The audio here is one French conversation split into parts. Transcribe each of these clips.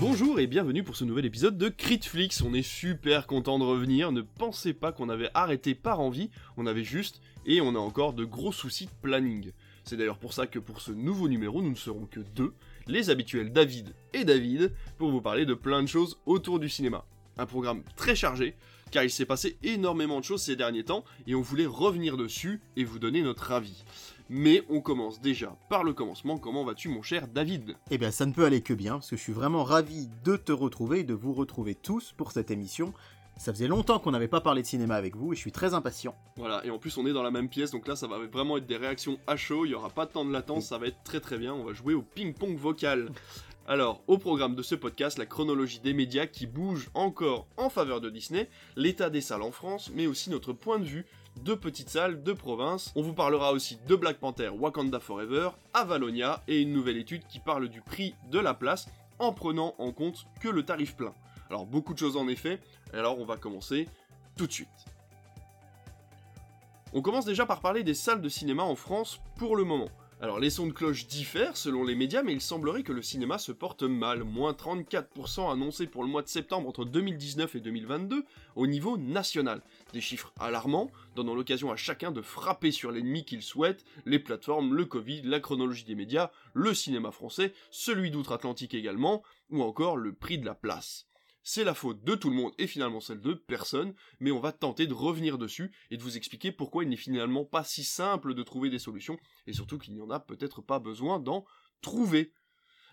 Bonjour et bienvenue pour ce nouvel épisode de Critflix. On est super content de revenir. Ne pensez pas qu'on avait arrêté par envie, on avait juste et on a encore de gros soucis de planning. C'est d'ailleurs pour ça que pour ce nouveau numéro, nous ne serons que deux, les habituels David et David, pour vous parler de plein de choses autour du cinéma. Un programme très chargé, car il s'est passé énormément de choses ces derniers temps et on voulait revenir dessus et vous donner notre avis. Mais on commence déjà par le commencement. Comment vas-tu, mon cher David? Eh bien, ça ne peut aller que bien, parce que je suis vraiment ravi de te retrouver et de vous retrouver tous pour cette émission. Ça faisait longtemps qu'on n'avait pas parlé de cinéma avec vous et je suis très impatient. Voilà, et en plus on est dans la même pièce, donc là ça va vraiment être des réactions à chaud, il n'y aura pas de temps de latence, ça va être très très bien, on va jouer au ping-pong vocal. Alors, au programme de ce podcast, la chronologie des médias qui bougent encore en faveur de Disney, l'état des salles en France, mais aussi notre point de vue de petites salles de province. On vous parlera aussi de Black Panther Wakanda Forever, Avalonia et une nouvelle étude qui parle du prix de la place en prenant en compte que le tarif plein. Alors beaucoup de choses en effet, alors on va commencer tout de suite. On commence déjà par parler des salles de cinéma en France pour le moment. Alors les sons de cloche diffèrent selon les médias, mais il semblerait que le cinéma se porte mal, moins 34% annoncés pour le mois de septembre entre 2019 et 2022 au niveau national. Des chiffres alarmants, donnant l'occasion à chacun de frapper sur l'ennemi qu'il souhaite, les plateformes, le Covid, la chronologie des médias, le cinéma français, celui d'outre-Atlantique également, ou encore le prix de la place. C'est la faute de tout le monde et finalement celle de personne, mais on va tenter de revenir dessus et de vous expliquer pourquoi il n'est finalement pas si simple de trouver des solutions, et surtout qu'il n'y en a peut-être pas besoin d'en trouver.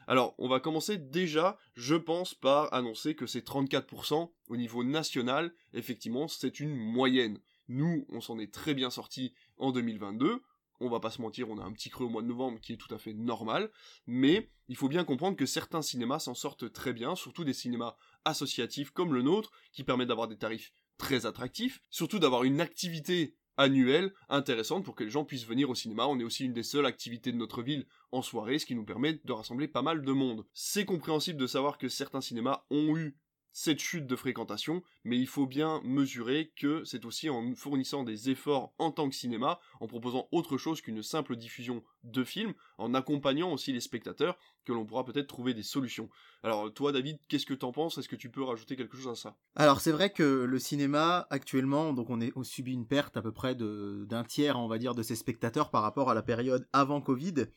Alors, on va commencer déjà, je pense, par annoncer que ces 34% au niveau national, effectivement, c'est une moyenne. Nous, on s'en est très bien sorti en 2022, on va pas se mentir, on a un petit creux au mois de novembre qui est tout à fait normal, mais il faut bien comprendre que certains cinémas s'en sortent très bien, surtout des cinémas associatifs comme le nôtre, qui permettent d'avoir des tarifs très attractifs, surtout d'avoir une activité annuelle intéressante pour que les gens puissent venir au cinéma. On est aussi une des seules activités de notre ville en soirée, ce qui nous permet de rassembler pas mal de monde. C'est compréhensible de savoir que certains cinémas ont eu cette chute de fréquentation, mais il faut bien mesurer que c'est aussi en fournissant des efforts en tant que cinéma, en proposant autre chose qu'une simple diffusion de films, en accompagnant aussi les spectateurs, que l'on pourra peut-être trouver des solutions. Alors toi David, qu'est-ce que t'en penses? Est-ce que tu peux rajouter quelque chose à ça? Alors c'est vrai que le cinéma actuellement, donc on, est, on subit une perte à peu près d'un tiers, on va dire, de ses spectateurs par rapport à la période avant Covid.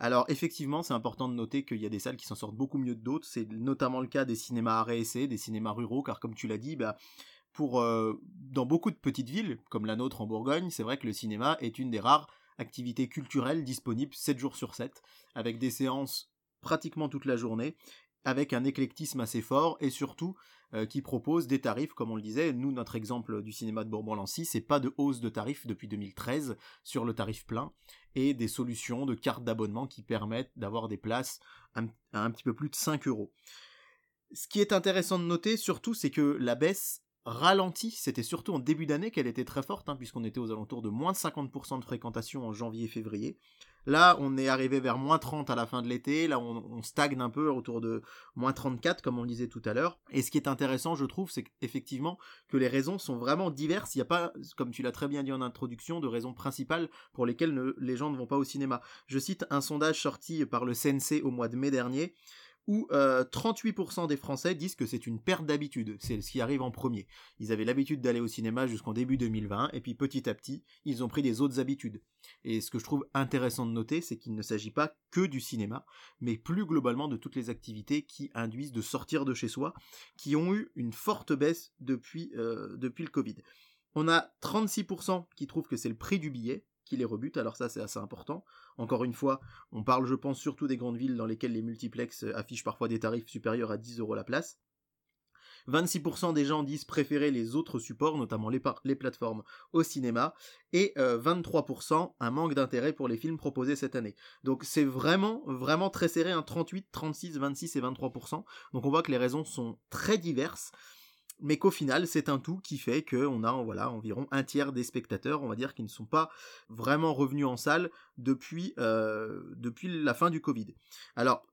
Alors effectivement, c'est important de noter qu'il y a des salles qui s'en sortent beaucoup mieux que d'autres. C'est notamment le cas des cinémas arrêt essai, des cinémas ruraux, car comme tu l'as dit, bah, pour euh, dans beaucoup de petites villes, comme la nôtre en Bourgogne, c'est vrai que le cinéma est une des rares activités culturelles disponibles 7 jours sur 7, avec des séances pratiquement toute la journée, avec un éclectisme assez fort et surtout euh, qui propose des tarifs, comme on le disait. Nous, notre exemple du cinéma de Bourbon-Lancy, c'est pas de hausse de tarifs depuis 2013 sur le tarif plein et des solutions de cartes d'abonnement qui permettent d'avoir des places à un petit peu plus de 5 euros. Ce qui est intéressant de noter surtout, c'est que la baisse ralentit, c'était surtout en début d'année qu'elle était très forte, hein, puisqu'on était aux alentours de moins de 50% de fréquentation en janvier-février. Là, on est arrivé vers moins 30 à la fin de l'été. Là, on, stagne un peu autour de moins 34, comme on le disait tout à l'heure. Et ce qui est intéressant, je trouve, c'est effectivement que les raisons sont vraiment diverses. Il n'y a pas, comme tu l'as très bien dit en introduction, de raisons principales pour lesquelles les gens ne vont pas au cinéma. Je cite un sondage sorti par le CNC au mois de mai dernier où 38% euh, des Français disent que c'est une perte d'habitude, c'est ce qui arrive en premier. Ils avaient l'habitude d'aller au cinéma jusqu'en début 2020, et puis petit à petit, ils ont pris des autres habitudes. Et ce que je trouve intéressant de noter, c'est qu'il ne s'agit pas que du cinéma, mais plus globalement de toutes les activités qui induisent de sortir de chez soi, qui ont eu une forte baisse depuis, euh, depuis le Covid. On a 36% qui trouvent que c'est le prix du billet, qui les rebute, alors ça c'est assez important. Encore une fois, on parle je pense surtout des grandes villes dans lesquelles les multiplex affichent parfois des tarifs supérieurs à 10 euros la place. 26% des gens disent préférer les autres supports, notamment les, plateformes, au cinéma, et 23% euh, un manque d'intérêt pour les films proposés cette année. Donc c'est vraiment, vraiment très serré, un 38, 36, 26 et 23%. Donc on voit que les raisons sont très diverses mais qu'au final c'est un tout qui fait qu'on a environ un tiers des spectateurs on va dire qui ne sont pas vraiment revenus en salle depuis euh, la fin du Covid. Alors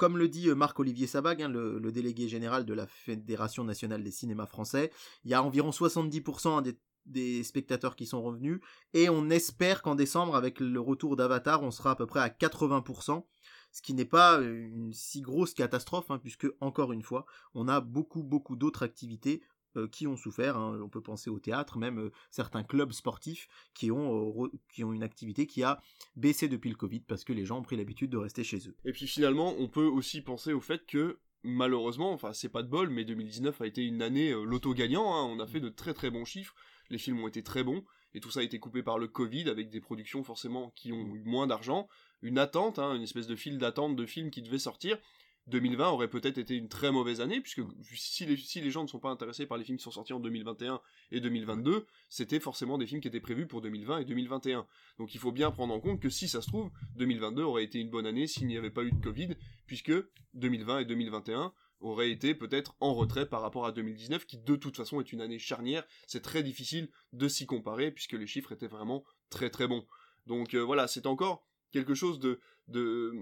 comme le dit euh, Marc-Olivier Sabag, hein, le, délégué général de la Fédération nationale des cinémas français, il y a environ 70% des, des spectateurs qui sont revenus, et on espère qu'en décembre, avec le retour d'Avatar, on sera à peu près à 80%, ce qui n'est pas une si grosse catastrophe, hein, puisque encore une fois, on a beaucoup beaucoup d'autres activités euh, qui ont souffert. Hein. On peut penser au théâtre, même euh, certains clubs sportifs qui ont, euh, qui ont une activité qui a baissé depuis le Covid parce que les gens ont pris l'habitude de rester chez eux. Et puis finalement, on peut aussi penser au fait que malheureusement, enfin c'est pas de bol, mais 2019 a été une année loto gagnant. Hein. On a fait de très très bons chiffres. Les films ont été très bons et tout ça a été coupé par le Covid avec des productions forcément qui ont eu moins d'argent, une attente, hein, une espèce de file d'attente de films qui devaient sortir 2020 aurait peut-être été une très mauvaise année, puisque si les, si les gens ne sont pas intéressés par les films qui sont sortis en 2021 et 2022, c'était forcément des films qui étaient prévus pour 2020 et 2021. Donc il faut bien prendre en compte que si ça se trouve, 2022 aurait été une bonne année s'il n'y avait pas eu de Covid, puisque 2020 et 2021 auraient été peut-être en retrait par rapport à 2019, qui de toute façon est une année charnière. C'est très difficile de s'y comparer, puisque les chiffres étaient vraiment très très bons. Donc euh, voilà, c'est encore quelque chose de, de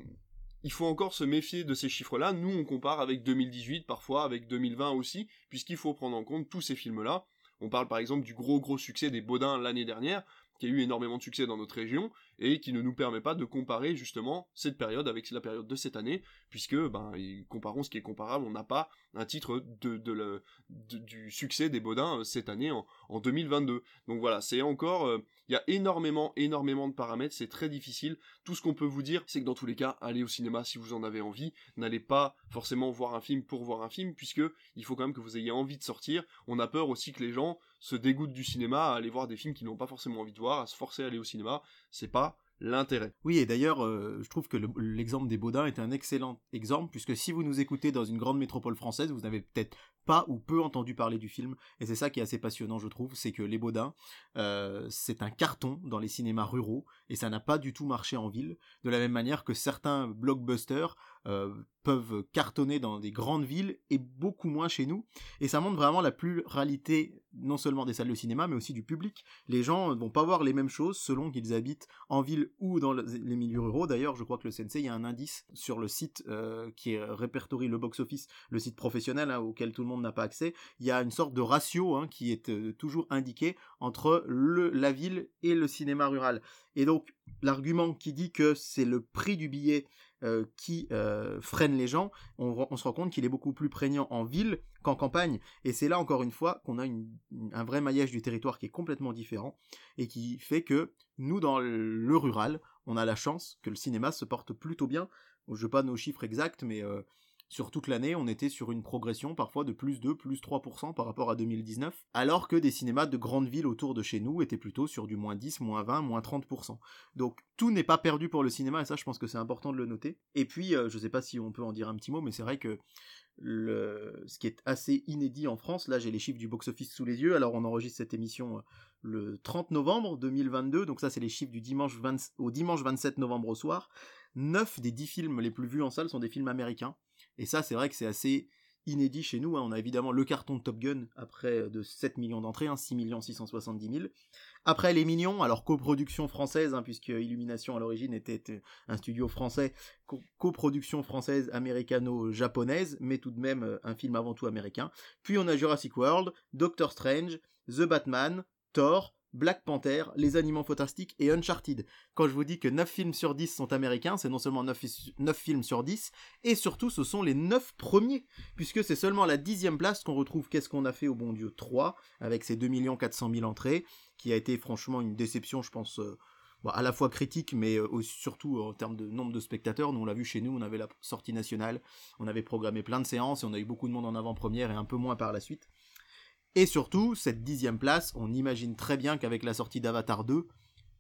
il faut encore se méfier de ces chiffres-là. Nous, on compare avec 2018, parfois avec 2020 aussi, puisqu'il faut prendre en compte tous ces films-là. On parle par exemple du gros gros succès des Baudins l'année dernière, qui a eu énormément de succès dans notre région, et qui ne nous permet pas de comparer justement cette période avec la période de cette année, puisque, ben, comparons ce qui est comparable, on n'a pas un titre de, du succès des Baudins euh, cette année en, en 2022. Donc voilà, c'est encore... Euh, il y a énormément, énormément de paramètres, c'est très difficile. Tout ce qu'on peut vous dire, c'est que dans tous les cas, allez au cinéma si vous en avez envie. N'allez pas forcément voir un film pour voir un film, puisque il faut quand même que vous ayez envie de sortir. On a peur aussi que les gens se dégoûtent du cinéma à aller voir des films qu'ils n'ont pas forcément envie de voir, à se forcer à aller au cinéma. C'est pas l'intérêt. Oui, et d'ailleurs, euh, je trouve que l'exemple des Baudins est un excellent exemple, puisque si vous nous écoutez dans une grande métropole française, vous n'avez peut-être pas ou peu entendu parler du film. Et c'est ça qui est assez passionnant, je trouve, c'est que Les Baudins, euh, c'est un carton dans les cinémas ruraux, et ça n'a pas du tout marché en ville, de la même manière que certains blockbusters euh, peuvent cartonner dans des grandes villes et beaucoup moins chez nous. Et ça montre vraiment la pluralité non seulement des salles de cinéma, mais aussi du public. Les gens vont pas voir les mêmes choses selon qu'ils habitent en ville ou dans les milieux ruraux. D'ailleurs, je crois que le Sensei, il y a un indice sur le site euh, qui répertorie le box-office, le site professionnel hein, auquel tout le monde n'a pas accès. Il y a une sorte de ratio hein, qui est euh, toujours indiqué entre le, la ville et le cinéma rural. Et donc, l'argument qui dit que c'est le prix du billet euh, qui euh, freine les gens, on, se rend compte qu'il est beaucoup plus prégnant en ville qu'en campagne. Et c'est là encore une fois qu'on a un vrai maillage du territoire qui est complètement différent et qui fait que nous, dans le rural, on a la chance que le cinéma se porte plutôt bien. Je veux pas nos chiffres exacts, mais euh, sur toute l'année, on était sur une progression parfois de plus 2, plus 3% par rapport à 2019, alors que des cinémas de grandes villes autour de chez nous étaient plutôt sur du moins 10, moins 20, moins 30%. Donc tout n'est pas perdu pour le cinéma, et ça je pense que c'est important de le noter. Et puis, euh, je sais pas si on peut en dire un petit mot, mais c'est vrai que ce qui est assez inédit en France, là j'ai les chiffres du box-office sous les yeux, alors on enregistre cette émission euh, le 30 novembre 2022, donc ça c'est les chiffres du dimanche au dimanche 27 novembre au soir. 9 des 10 films les plus vus en salle sont des films américains. Et ça, c'est vrai que c'est assez inédit chez nous. Hein. On a évidemment le carton de Top Gun après euh, de 7 millions d'entrées, hein, 6 670 000. Après Les Mignons, alors coproduction française, hein, puisque Illumination à l'origine était euh, un studio français, coproduction française américano-japonaise, mais tout de même euh, un film avant tout américain. Puis on a Jurassic World, Doctor Strange, The Batman, Thor, Black Panther, Les Animaux Fantastiques et Uncharted. Quand je vous dis que 9 films sur 10 sont américains, c'est non seulement 9, films sur 10, et surtout ce sont les 9 premiers, puisque c'est seulement à la dixième place qu'on retrouve Qu'est-ce qu'on a fait au bon Dieu 3, avec ses 2 400 000 entrées, qui a été franchement une déception, je pense, euh, à la fois critique, mais euh, surtout en termes de nombre de spectateurs. Nous, on l'a vu chez nous, on avait la sortie nationale, on avait programmé plein de séances, et on a eu beaucoup de monde en avant-première, et un peu moins par la suite. Et surtout, cette dixième place, on imagine très bien qu'avec la sortie d'Avatar 2,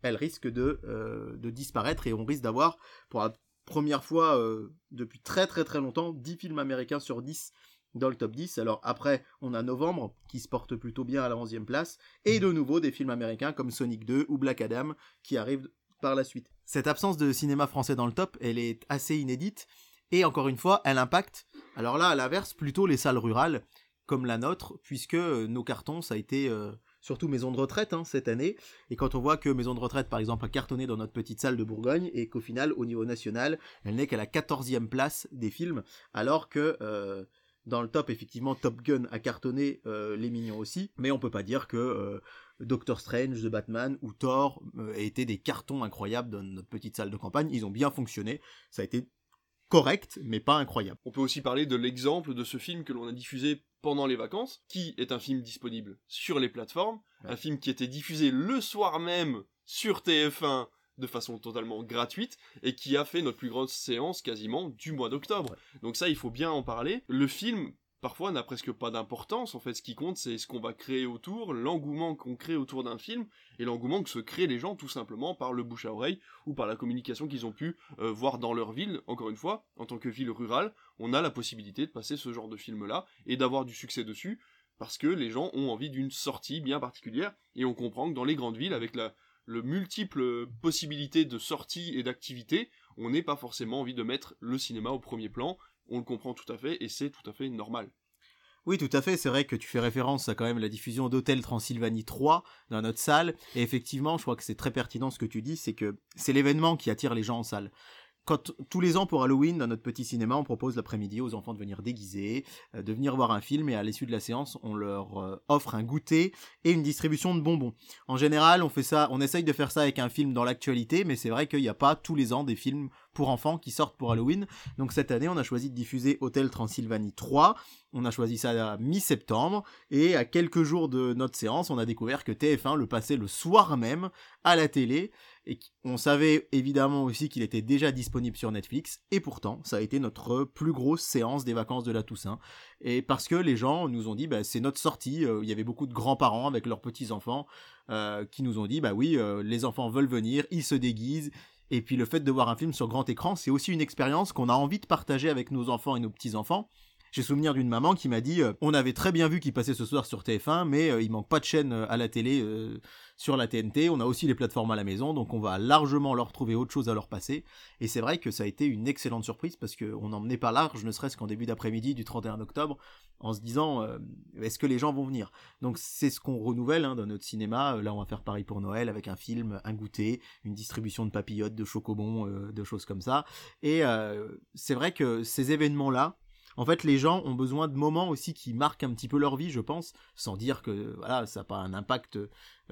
elle risque de, euh, de disparaître et on risque d'avoir, pour la première fois euh, depuis très très très longtemps, 10 films américains sur 10 dans le top 10. Alors après, on a Novembre qui se porte plutôt bien à la 11e place, et de nouveau des films américains comme Sonic 2 ou Black Adam qui arrivent par la suite. Cette absence de cinéma français dans le top, elle est assez inédite, et encore une fois, elle impacte, alors là à l'inverse, plutôt les salles rurales, comme la nôtre, puisque euh, nos cartons, ça a été euh, surtout maison de retraite hein, cette année. Et quand on voit que maison de retraite, par exemple, a cartonné dans notre petite salle de Bourgogne, et qu'au final, au niveau national, elle n'est qu'à la 14e place des films, alors que euh, dans le top, effectivement, Top Gun a cartonné Les Mignons aussi, mais on peut pas dire que Doctor Strange, The Batman ou Thor aient été des cartons incroyables dans notre petite salle de campagne. Ils ont bien fonctionné. Ça a été correct, mais pas incroyable. On peut aussi parler de l'exemple de ce film que l'on a diffusé pendant les vacances, qui est un film disponible sur les plateformes, un film qui était diffusé le soir même sur TF1 de façon totalement gratuite et qui a fait notre plus grosse séance quasiment du mois d'octobre. Donc ça, il faut bien en parler. Le film parfois n'a presque pas d'importance. En fait, ce qui compte, c'est ce qu'on va créer autour, l'engouement qu'on crée autour d'un film, et l'engouement que se créent les gens tout simplement par le bouche à oreille ou par la communication qu'ils ont pu euh, voir dans leur ville. Encore une fois, en tant que ville rurale, on a la possibilité de passer ce genre de film-là et d'avoir du succès dessus, parce que les gens ont envie d'une sortie bien particulière, et on comprend que dans les grandes villes, avec la, le multiple possibilités de sorties et d'activités, on n'est pas forcément envie de mettre le cinéma au premier plan, on le comprend tout à fait, et c'est tout à fait normal. Oui, tout à fait. C'est vrai que tu fais référence à quand même la diffusion d'Hôtel Transylvanie 3 dans notre salle. Et effectivement, je crois que c'est très pertinent ce que tu dis, c'est que c'est l'événement qui attire les gens en salle quand tous les ans pour Halloween dans notre petit cinéma, on propose l'après-midi aux enfants de venir déguiser, euh, de venir voir un film et à l'issue de la séance, on leur euh, offre un goûter et une distribution de bonbons. En général, on fait ça, on essaye de faire ça avec un film dans l'actualité, mais c'est vrai qu'il n'y a pas tous les ans des films pour enfants qui sortent pour Halloween. Donc cette année, on a choisi de diffuser Hôtel Transylvanie 3. On a choisi ça à mi-septembre et à quelques jours de notre séance, on a découvert que TF1 le passait le soir même à la télé et on savait évidemment aussi qu'il était déjà disponible sur Netflix, et pourtant, ça a été notre plus grosse séance des vacances de la Toussaint. Et parce que les gens nous ont dit, bah, c'est notre sortie, euh, il y avait beaucoup de grands-parents avec leurs petits-enfants, euh, qui nous ont dit, bah oui, euh, les enfants veulent venir, ils se déguisent, et puis le fait de voir un film sur grand écran, c'est aussi une expérience qu'on a envie de partager avec nos enfants et nos petits-enfants. J'ai souvenir d'une maman qui m'a dit on avait très bien vu qu'il passait ce soir sur TF1 mais il manque pas de chaîne à la télé sur la TNT. On a aussi les plateformes à la maison, donc on va largement leur trouver autre chose à leur passer. Et c'est vrai que ça a été une excellente surprise parce qu'on n'en menait pas large, ne serait-ce qu'en début d'après-midi du 31 octobre, en se disant euh, est-ce que les gens vont venir? Donc c'est ce qu'on renouvelle hein, dans notre cinéma. Là, on va faire pareil pour Noël avec un film, un goûter, une distribution de papillotes, de chocobons, euh, de choses comme ça. Et euh, c'est vrai que ces événements-là, en fait, les gens ont besoin de moments aussi qui marquent un petit peu leur vie, je pense, sans dire que voilà, ça n'a pas un impact euh,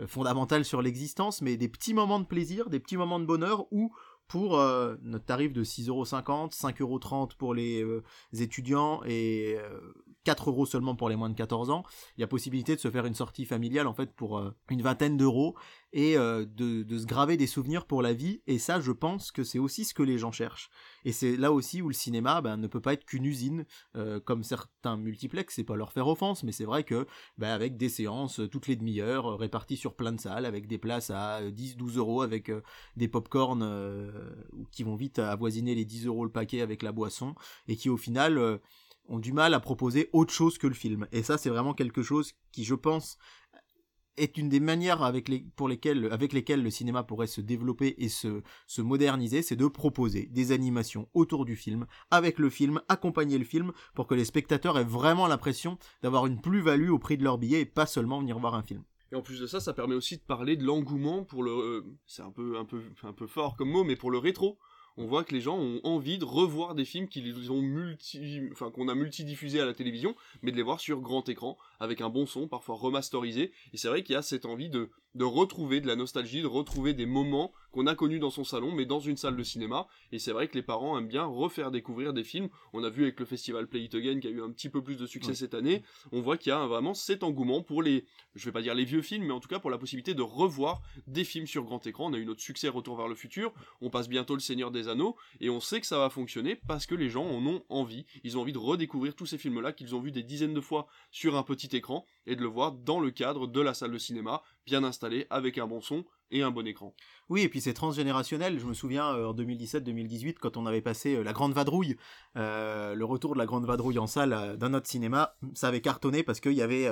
fondamental sur l'existence, mais des petits moments de plaisir, des petits moments de bonheur où pour euh, notre tarif de 6,50€, 5,30€ pour les euh, étudiants et 4 euros seulement pour les moins de 14 ans, il y a possibilité de se faire une sortie familiale en fait pour une vingtaine d'euros et euh, de, se graver des souvenirs pour la vie. Et ça, je pense que c'est aussi ce que les gens cherchent. Et c'est là aussi où le cinéma ben, ne peut pas être qu'une usine, euh, comme certains multiplex, c'est pas leur faire offense, mais c'est vrai que ben, avec des séances euh, toutes les demi-heures, réparties sur plein de salles, avec des places à 10-12 euros, avec des pop-corn qui vont vite avoisiner les 10 euros le paquet avec la boisson, et qui au final ont du mal à proposer autre chose que le film. Et ça, c'est vraiment quelque chose qui, je pense, est une des manières avec, les, pour lesquelles, avec le cinéma pourrait se développer et se, se moderniser, c'est de proposer des animations autour du film, avec le film, accompagner le film, pour que les spectateurs aient vraiment l'impression d'avoir une plus-value au prix de leur billet et pas seulement venir voir un film. Et en plus de ça, ça permet aussi de parler de l'engouement pour le... Euh, c'est un peu, un, peu, un peu fort comme mot, mais pour le rétro on voit que les gens ont envie de revoir des films qu'ils ont multi, enfin qu'on a multidiffusés à la télévision, mais de les voir sur grand écran avec un bon son, parfois remasterisé. Et c'est vrai qu'il y a cette envie de de retrouver de la nostalgie, de retrouver des moments qu'on a connus dans son salon, mais dans une salle de cinéma. Et c'est vrai que les parents aiment bien refaire découvrir des films. On a vu avec le festival Play It Again qui a eu un petit peu plus de succès cette année. On voit qu'il y a vraiment cet engouement pour les, je vais pas dire les vieux films, mais en tout cas pour la possibilité de revoir des films sur grand écran. On a eu notre succès Retour vers le futur. On passe bientôt Le Seigneur des Anneaux et on sait que ça va fonctionner parce que les gens en ont envie. Ils ont envie de redécouvrir tous ces films-là qu'ils ont vus des dizaines de fois sur un petit écran et de le voir dans le cadre de la salle de cinéma bien installé, avec un bon son et un bon écran. Oui, et puis c'est transgénérationnel. Je me souviens euh, en 2017-2018, quand on avait passé euh, La Grande Vadrouille, euh, le retour de La Grande Vadrouille en salle dans notre cinéma, ça avait cartonné parce qu'il y avait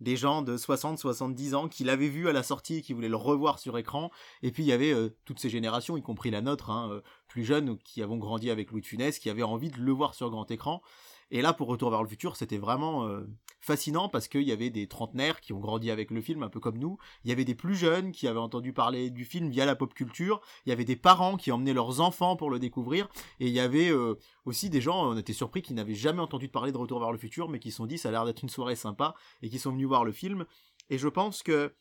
des gens de 60-70 ans qui l'avaient vu à la sortie qui voulaient le revoir sur écran. Et puis il y avait toutes ces générations, y compris la nôtre, hein, plus jeunes, qui avons grandi avec Louis de Funès, qui avaient envie de le voir sur grand écran. Et là, pour Retour vers le futur, c'était vraiment euh, fascinant parce qu'il y avait des trentenaires qui ont grandi avec le film, un peu comme nous. Il y avait des plus jeunes qui avaient entendu parler du film via la pop culture. Il y avait des parents qui emmenaient leurs enfants pour le découvrir. Et il y avait euh, aussi des gens, on était surpris, qui n'avaient jamais entendu parler de Retour vers le futur, mais qui se sont dit ça a l'air d'être une soirée sympa et qui sont venus voir le film. Et je pense que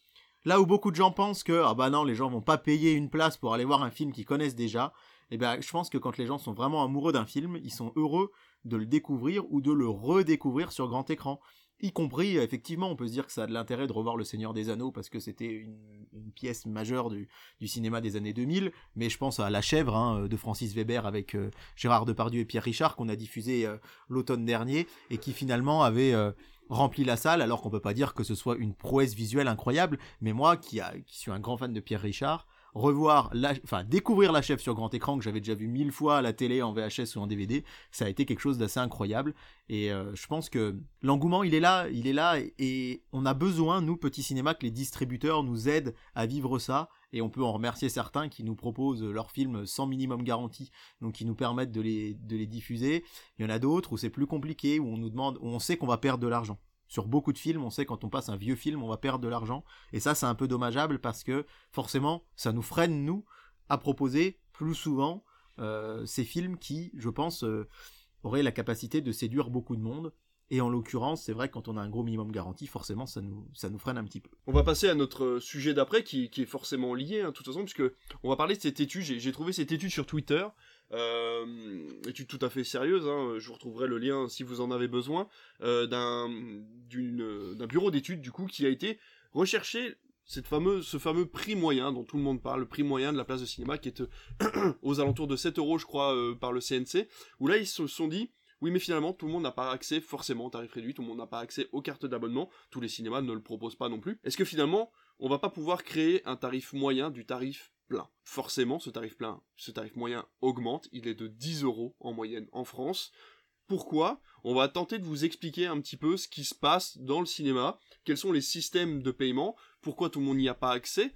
là où beaucoup de gens pensent que ah bah non les gens vont pas payer une place pour aller voir un film qu'ils connaissent déjà, Et ben, je pense que quand les gens sont vraiment amoureux d'un film, ils sont heureux de le découvrir ou de le redécouvrir sur grand écran. Y compris effectivement on peut se dire que ça a de l'intérêt de revoir le Seigneur des Anneaux parce que c'était une, pièce majeure du, cinéma des années 2000 mais je pense à La Chèvre hein, de Francis Weber avec euh, Gérard Depardieu et Pierre Richard qu'on a diffusé euh, l'automne dernier et qui finalement avait euh, rempli la salle alors qu'on peut pas dire que ce soit une prouesse visuelle incroyable. Mais moi qui, suis un grand fan de Pierre Richard revoir, la, enfin découvrir la chef sur grand écran que j'avais déjà vu mille fois à la télé, en VHS ou en DVD, ça a été quelque chose d'assez incroyable. Et euh, je pense que l'engouement, il est là, il est là, et, on a besoin, nous, petits cinémas, que les distributeurs nous aident à vivre ça. Et on peut en remercier certains qui nous proposent leurs films sans minimum garantie, donc qui nous permettent de les, de les diffuser. Il y en a d'autres où c'est plus compliqué, où on nous demande, où on sait qu'on va perdre de l'argent sur beaucoup de films, on sait quand on passe un vieux film, on va perdre de l'argent. Et ça, c'est un peu dommageable parce que forcément, ça nous freine, nous, à proposer plus souvent euh, ces films qui, je pense, euh, auraient la capacité de séduire beaucoup de monde. Et en l'occurrence, c'est vrai que quand on a un gros minimum garanti, forcément, ça nous, ça nous freine un petit peu. On va passer à notre sujet d'après, qui, est forcément lié, hein, de toute façon, puisque on va parler de cette étude. J'ai trouvé cette étude sur Twitter, étude tout à fait sérieuse, hein, je vous retrouverai le lien si vous en avez besoin, euh, d'un bureau d'études, du coup, qui a été recherché cette ce fameux prix moyen dont tout le monde parle, le prix moyen de la place de cinéma qui est aux alentours de 7 euros, je crois, euh, par le CNC, où là ils se sont dit, oui, mais finalement, tout le monde n'a pas accès forcément au tarif réduit, tout le monde n'a pas accès aux cartes d'abonnement, tous les cinémas ne le proposent pas non plus. Est-ce que finalement, on va pas pouvoir créer un tarif moyen du tarif plein Forcément, ce tarif plein, ce tarif moyen augmente, il est de 10 euros en moyenne en France. Pourquoi? On va tenter de vous expliquer un petit peu ce qui se passe dans le cinéma, quels sont les systèmes de paiement, pourquoi tout le monde n'y a pas accès,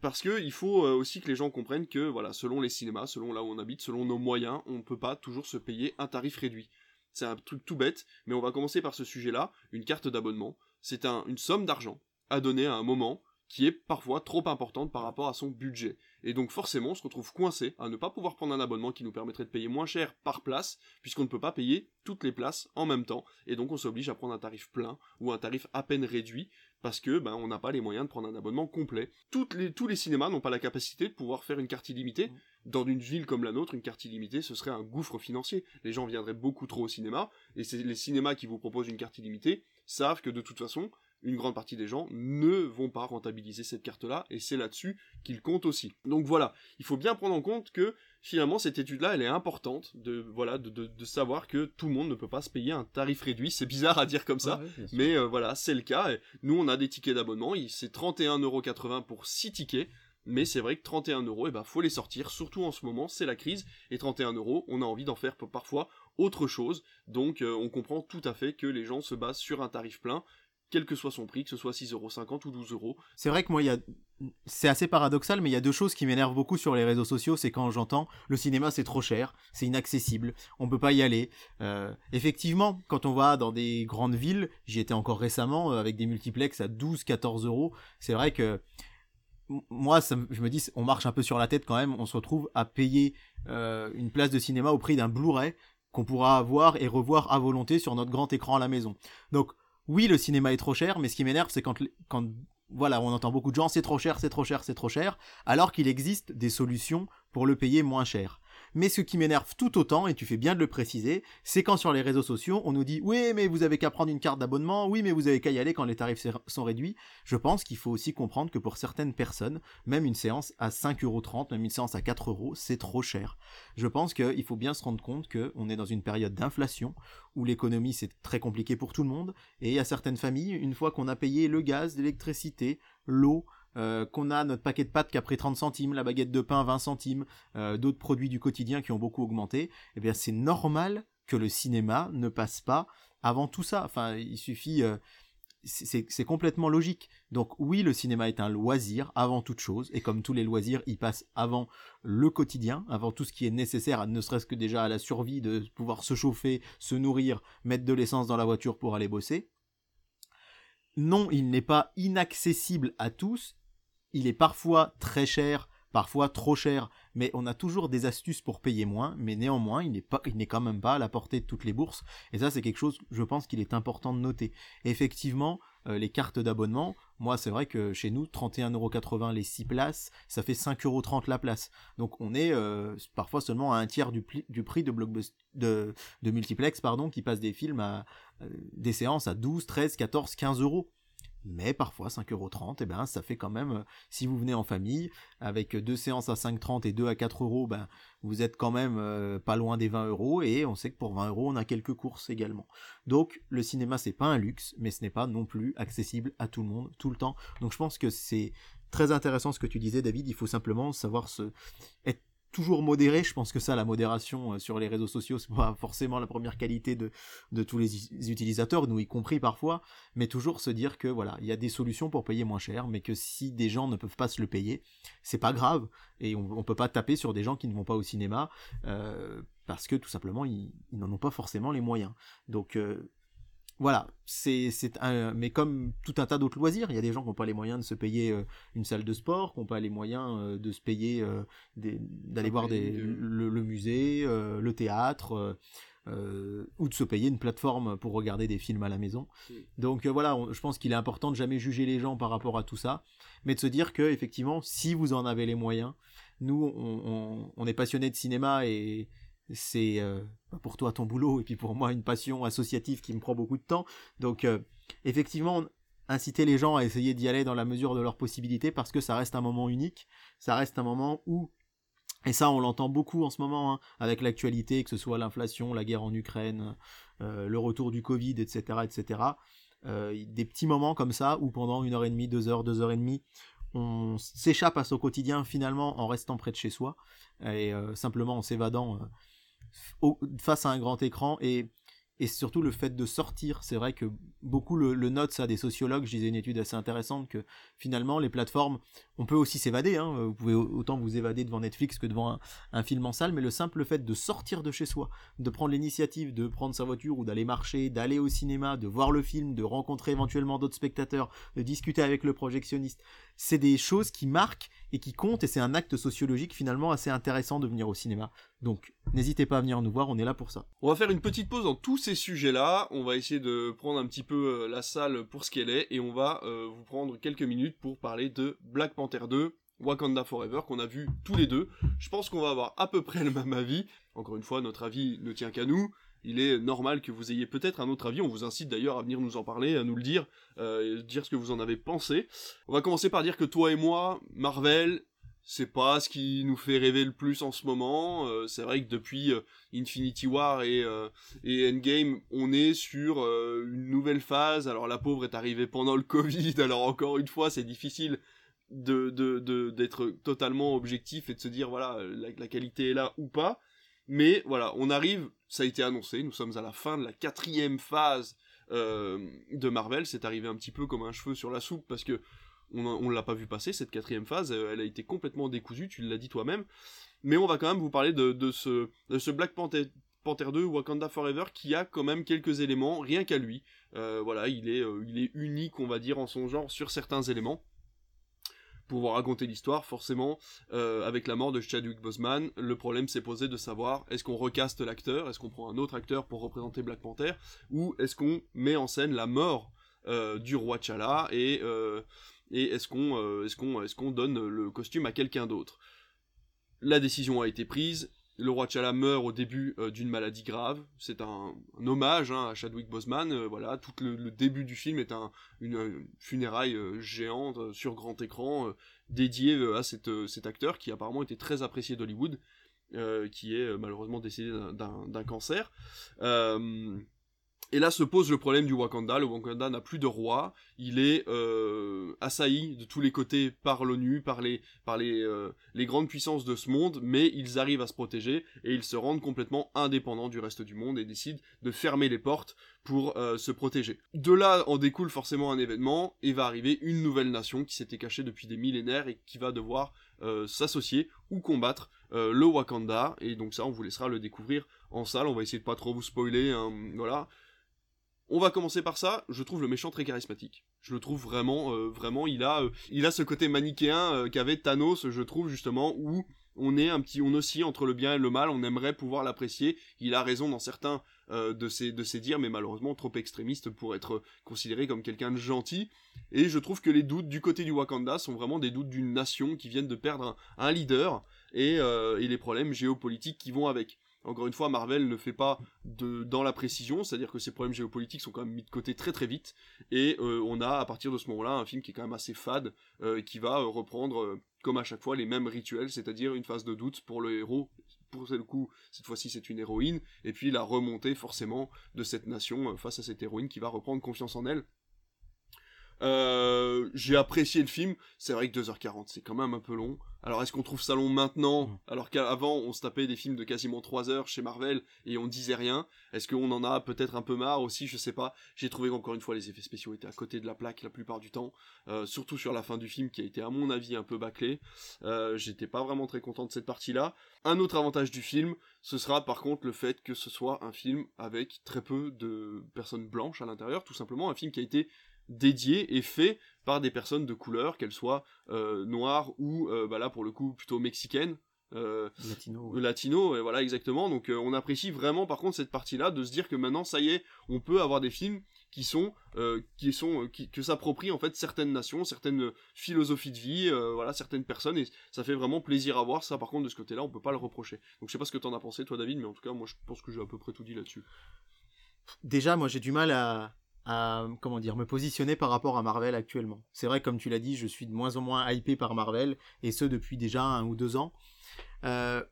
parce que il faut euh, aussi que les gens comprennent que voilà, selon les cinémas, selon là où on habite, selon nos moyens, on ne peut pas toujours se payer un tarif réduit. C'est un truc tout bête, mais on va commencer par ce sujet-là, une carte d'abonnement. C'est une somme d'argent à donner à un moment qui est parfois trop importante par rapport à son budget. Et donc forcément, on se retrouve coincé à ne pas pouvoir prendre un abonnement qui nous permettrait de payer moins cher par place, puisqu'on ne peut pas payer toutes les places en même temps, et donc on s'oblige à prendre un tarif plein ou un tarif à peine réduit, parce que ben on n'a pas les moyens de prendre un abonnement complet. Toutes les, tous les cinémas n'ont pas la capacité de pouvoir faire une carte illimitée. Mmh. Dans une ville comme la nôtre, une carte illimitée, ce serait un gouffre financier. Les gens viendraient beaucoup trop au cinéma, et c'est les cinémas qui vous proposent une carte illimitée savent que de toute façon, une grande partie des gens ne vont pas rentabiliser cette carte-là, et c'est là-dessus qu'ils comptent aussi. Donc voilà, il faut bien prendre en compte que finalement cette étude-là, elle est importante de voilà de, savoir que tout le monde ne peut pas se payer un tarif réduit. C'est bizarre à dire comme ça, mais euh, voilà, c'est le cas. nous, on a des tickets d'abonnement, c'est 31,80€ pour 6 tickets. Mais c'est vrai que 31 euros, eh ben, faut les sortir, surtout en ce moment, c'est la crise, et 31 euros, on a envie d'en faire parfois autre chose, donc euh, on comprend tout à fait que les gens se basent sur un tarif plein, quel que soit son prix, que ce soit 6,50€ ou 12 euros. C'est vrai que moi, il y a... c'est assez paradoxal, mais il y a deux choses qui m'énervent beaucoup sur les réseaux sociaux. C'est quand j'entends le cinéma c'est trop cher, c'est inaccessible, on peut pas y aller. Euh, effectivement, quand on va dans des grandes villes, j'y étais encore récemment euh, avec des multiplex à 12-14 euros. C'est vrai que moi, ça, je me dis, on marche un peu sur la tête quand même. On se retrouve à payer euh, une place de cinéma au prix d'un Blu-ray qu'on pourra avoir et revoir à volonté sur notre grand écran à la maison. Donc oui, le cinéma est trop cher, mais ce qui m'énerve, c'est quand, quand, voilà, on entend beaucoup de gens, c'est trop cher, c'est trop cher, c'est trop cher, alors qu'il existe des solutions pour le payer moins cher. Mais ce qui m'énerve tout autant, et tu fais bien de le préciser, c'est quand sur les réseaux sociaux, on nous dit oui, mais vous avez qu'à prendre une carte d'abonnement, oui, mais vous avez qu'à y aller quand les tarifs sont réduits. Je pense qu'il faut aussi comprendre que pour certaines personnes, même une séance à 5,30€, même une séance à 4€, c'est trop cher. Je pense qu'il faut bien se rendre compte qu'on est dans une période d'inflation, où l'économie c'est très compliqué pour tout le monde, et a certaines familles, une fois qu'on a payé le gaz, l'électricité, l'eau, euh, qu'on a notre paquet de pâtes qui a pris 30 centimes, la baguette de pain 20 centimes, euh, d'autres produits du quotidien qui ont beaucoup augmenté, eh bien c'est normal que le cinéma ne passe pas avant tout ça. Enfin, il suffit... Euh, c'est complètement logique. Donc oui, le cinéma est un loisir avant toute chose, et comme tous les loisirs, il passe avant le quotidien, avant tout ce qui est nécessaire, ne serait-ce que déjà à la survie, de pouvoir se chauffer, se nourrir, mettre de l'essence dans la voiture pour aller bosser. Non, il n'est pas inaccessible à tous, il est parfois très cher, parfois trop cher, mais on a toujours des astuces pour payer moins, mais néanmoins, il n'est quand même pas à la portée de toutes les bourses, et ça, c'est quelque chose, je pense qu'il est important de noter. Effectivement, les cartes d'abonnement, moi c'est vrai que chez nous, 31,80€ les 6 places, ça fait 5,30€ la place. Donc on est parfois seulement à un tiers du, prix de, multiplex pardon, qui passe des films à des séances à 12, 13, 14, 15 euros mais parfois 5,30€, et ben ça fait quand même, euh, si vous venez en famille, avec deux séances à 5,30 et deux à 4 euros, ben vous êtes quand même euh, pas loin des 20 euros, et on sait que pour 20 euros on a quelques courses également. Donc le cinéma c'est pas un luxe, mais ce n'est pas non plus accessible à tout le monde, tout le temps. Donc je pense que c'est très intéressant ce que tu disais David, il faut simplement savoir se être toujours modéré. Je pense que ça, la modération euh, sur les réseaux sociaux, c'est pas forcément la première qualité de, tous les utilisateurs, nous y compris parfois, mais toujours se dire que voilà, il y a des solutions pour payer moins cher, mais que si des gens ne peuvent pas se le payer, c'est pas grave, et on, on peut pas taper sur des gens qui ne vont pas au cinéma, euh, parce que tout simplement, ils, n'en ont pas forcément les moyens. Donc, euh, voilà, c'est un, mais comme tout un tas d'autres loisirs, il y a des gens qui n'ont pas les moyens de se payer euh, une salle de sport, qui n'ont pas les moyens euh, de se payer euh, d'aller voir des, le, musée, le théâtre, ou de se payer une plateforme pour regarder des films à la maison. Donc voilà, je pense qu'il est important de jamais juger les gens par rapport à tout ça, mais de se dire que effectivement, si vous en avez les moyens, nous on, on est passionnés de cinéma et c'est euh, pour toi ton boulot et puis pour moi une passion associative qui me prend beaucoup de temps. Donc euh, effectivement, inciter les gens à essayer d'y aller dans la mesure de leurs possibilités parce que ça reste un moment unique, ça reste un moment où et ça, on l'entend beaucoup en ce moment, hein, avec l'actualité, que ce soit l'inflation, la guerre en Ukraine, euh, le retour du Covid, etc., etc. des petits moments comme ça, où pendant une heure et demie, deux heures, deux heures et demie, on s'échappe à son quotidien finalement en restant près de chez soi, et simplement en s'évadant face à un grand écran et et surtout le fait de sortir. C'est vrai que beaucoup le, notent ça des sociologues. Je disais une étude assez intéressante que finalement les plateformes, on peut aussi s'évader. Hein. Vous pouvez autant vous évader devant Netflix que devant un, film en salle, mais le simple fait de sortir de chez soi, de prendre l'initiative, de prendre sa voiture ou d'aller marcher, d'aller au cinéma, de voir le film, de rencontrer éventuellement d'autres spectateurs, de discuter avec le projectionniste, c'est des choses qui marquent et qui comptent et c'est un acte sociologique finalement assez intéressant de venir au cinéma. Donc n'hésitez pas à venir nous voir, on est là pour ça. On va faire une petite pause dans tous ces sujets-là, on va essayer de prendre un petit peu euh, la salle pour ce qu'elle est et on va euh, vous prendre quelques minutes pour parler de Black Panther 2, Wakanda Forever qu'on a vu tous les deux. Je pense qu'on va avoir à peu près le même avis. Encore une fois, notre avis ne tient qu'à nous. Il est normal que vous ayez peut-être un autre avis. On vous incite d'ailleurs à venir nous en parler, à nous le dire, euh, dire ce que vous en avez pensé. On va commencer par dire que toi et moi, Marvel, c'est pas ce qui nous fait rêver le plus en ce moment. Euh, c'est vrai que depuis euh, Infinity War et, euh, et, Endgame, on est sur une nouvelle phase. Alors la pauvre est arrivée pendant le Covid, alors encore une fois, c'est difficile de d'être de, totalement objectif et de se dire voilà la, qualité est là ou pas. Mais voilà, on arrive, ça a été annoncé, nous sommes à la fin de la quatrième phase de Marvel. C'est arrivé un petit peu comme un cheveu sur la soupe parce que on ne l'a pas vu passer, cette quatrième phase, euh, elle a été complètement décousue, tu l'as dit toi-même. Mais on va quand même vous parler de, ce, Black Panther, 2 Wakanda Forever qui a quand même quelques éléments, rien qu'à lui. Euh, voilà, il est, euh, il est unique, on va dire, en son genre sur certains éléments. Pour raconter l'histoire, forcément, avec la mort de Chadwick Boseman, le problème s'est posé de savoir est-ce qu'on recaste l'acteur, est-ce qu'on prend un autre acteur pour représenter Black Panther, ou est-ce qu'on met en scène la mort du roi T'Challa et euh, est-ce qu'on donne le costume à quelqu'un d'autre? La décision a été prise. Le roi T'Challa meurt au début euh, d'une maladie grave. C'est un, hommage hein, à Chadwick Boseman. Euh, voilà, tout le, début du film est un, une, funéraille géante sur grand écran dédié à cet acteur qui apparemment était très apprécié d'Hollywood, qui est malheureusement décédé d'un cancer. Et là se pose le problème du Wakanda. Le Wakanda n'a plus de roi. Il est euh, assailli de tous les côtés par l'ONU, par les, par les, euh, les grandes puissances de ce monde, mais ils arrivent à se protéger et ils se rendent complètement indépendants du reste du monde et décident de fermer les portes pour euh, se protéger. De là en découle forcément un événement et va arriver une nouvelle nation qui s'était cachée depuis des millénaires et qui va devoir s'associer ou combattre le Wakanda. Et donc ça, on vous laissera le découvrir en salle. On va essayer de pas trop vous spoiler. Hein, voilà. On va commencer par ça, je trouve le méchant très charismatique. Je le trouve vraiment, euh, vraiment, il a, euh, il a ce côté manichéen euh, qu'avait Thanos, je trouve justement, où on est un petit, on oscille entre le bien et le mal. On aimerait pouvoir l'apprécier. Il a raison dans certains de ses de ses dires, mais malheureusement trop extrémiste pour être considéré comme quelqu'un de gentil. Et je trouve que les doutes du côté du Wakanda sont vraiment des doutes d'une nation qui viennent de perdre un, leader et, et les problèmes géopolitiques qui vont avec. Encore une fois, Marvel ne fait pas de dans la précision, c'est-à-dire que ces problèmes géopolitiques sont quand même mis de côté très très vite, et euh, on a à partir de ce moment-là un film qui est quand même assez fade, euh, qui va euh, reprendre comme à chaque fois les mêmes rituels, c'est-à-dire une phase de doute pour le héros, pour le coup cette fois-ci c'est une héroïne, et puis la remontée forcément de cette nation face à cette héroïne qui va reprendre confiance en elle, euh, j'ai apprécié le film. C'est vrai que 2h40, c'est quand même un peu long. Alors est-ce qu'on trouve ça long maintenant mm. Alors qu'avant on se tapait des films de quasiment 3 heures chez Marvel et on disait rien? Est-ce qu'on en a peut-être un peu marre aussi? Je sais pas. J'ai trouvé qu'encore une fois les effets spéciaux étaient à côté de la plaque la plupart du temps. Euh, surtout sur la fin du film qui a été à mon avis un peu bâclé. Euh, J'étais pas vraiment très content de cette partie-là. Un autre avantage du film, ce sera par contre le fait que ce soit un film avec très peu de personnes blanches à l'intérieur. Tout simplement un film qui a été dédié et fait par des personnes de couleur, qu'elles soient euh, noires ou, euh, bah là pour le coup, plutôt mexicaines. Euh, latino, latino, et voilà exactement. Donc on apprécie vraiment par contre cette partie-là de se dire que maintenant ça y est, on peut avoir des films qui sont qui sont qui, que s'approprient en fait certaines nations, certaines philosophies de vie, voilà certaines personnes et ça fait vraiment plaisir à voir. Ça par contre de ce côté-là, on peut pas le reprocher. Donc je sais pas ce que t'en as pensé toi David, mais en tout cas moi je pense que j'ai à peu près tout dit là-dessus. Déjà moi j'ai du mal à comment dire me positionner par rapport à Marvel actuellement. C'est vrai comme tu l'as dit, je suis de moins en moins hypé par Marvel et ce depuis déjà un ou deux ans. Euh,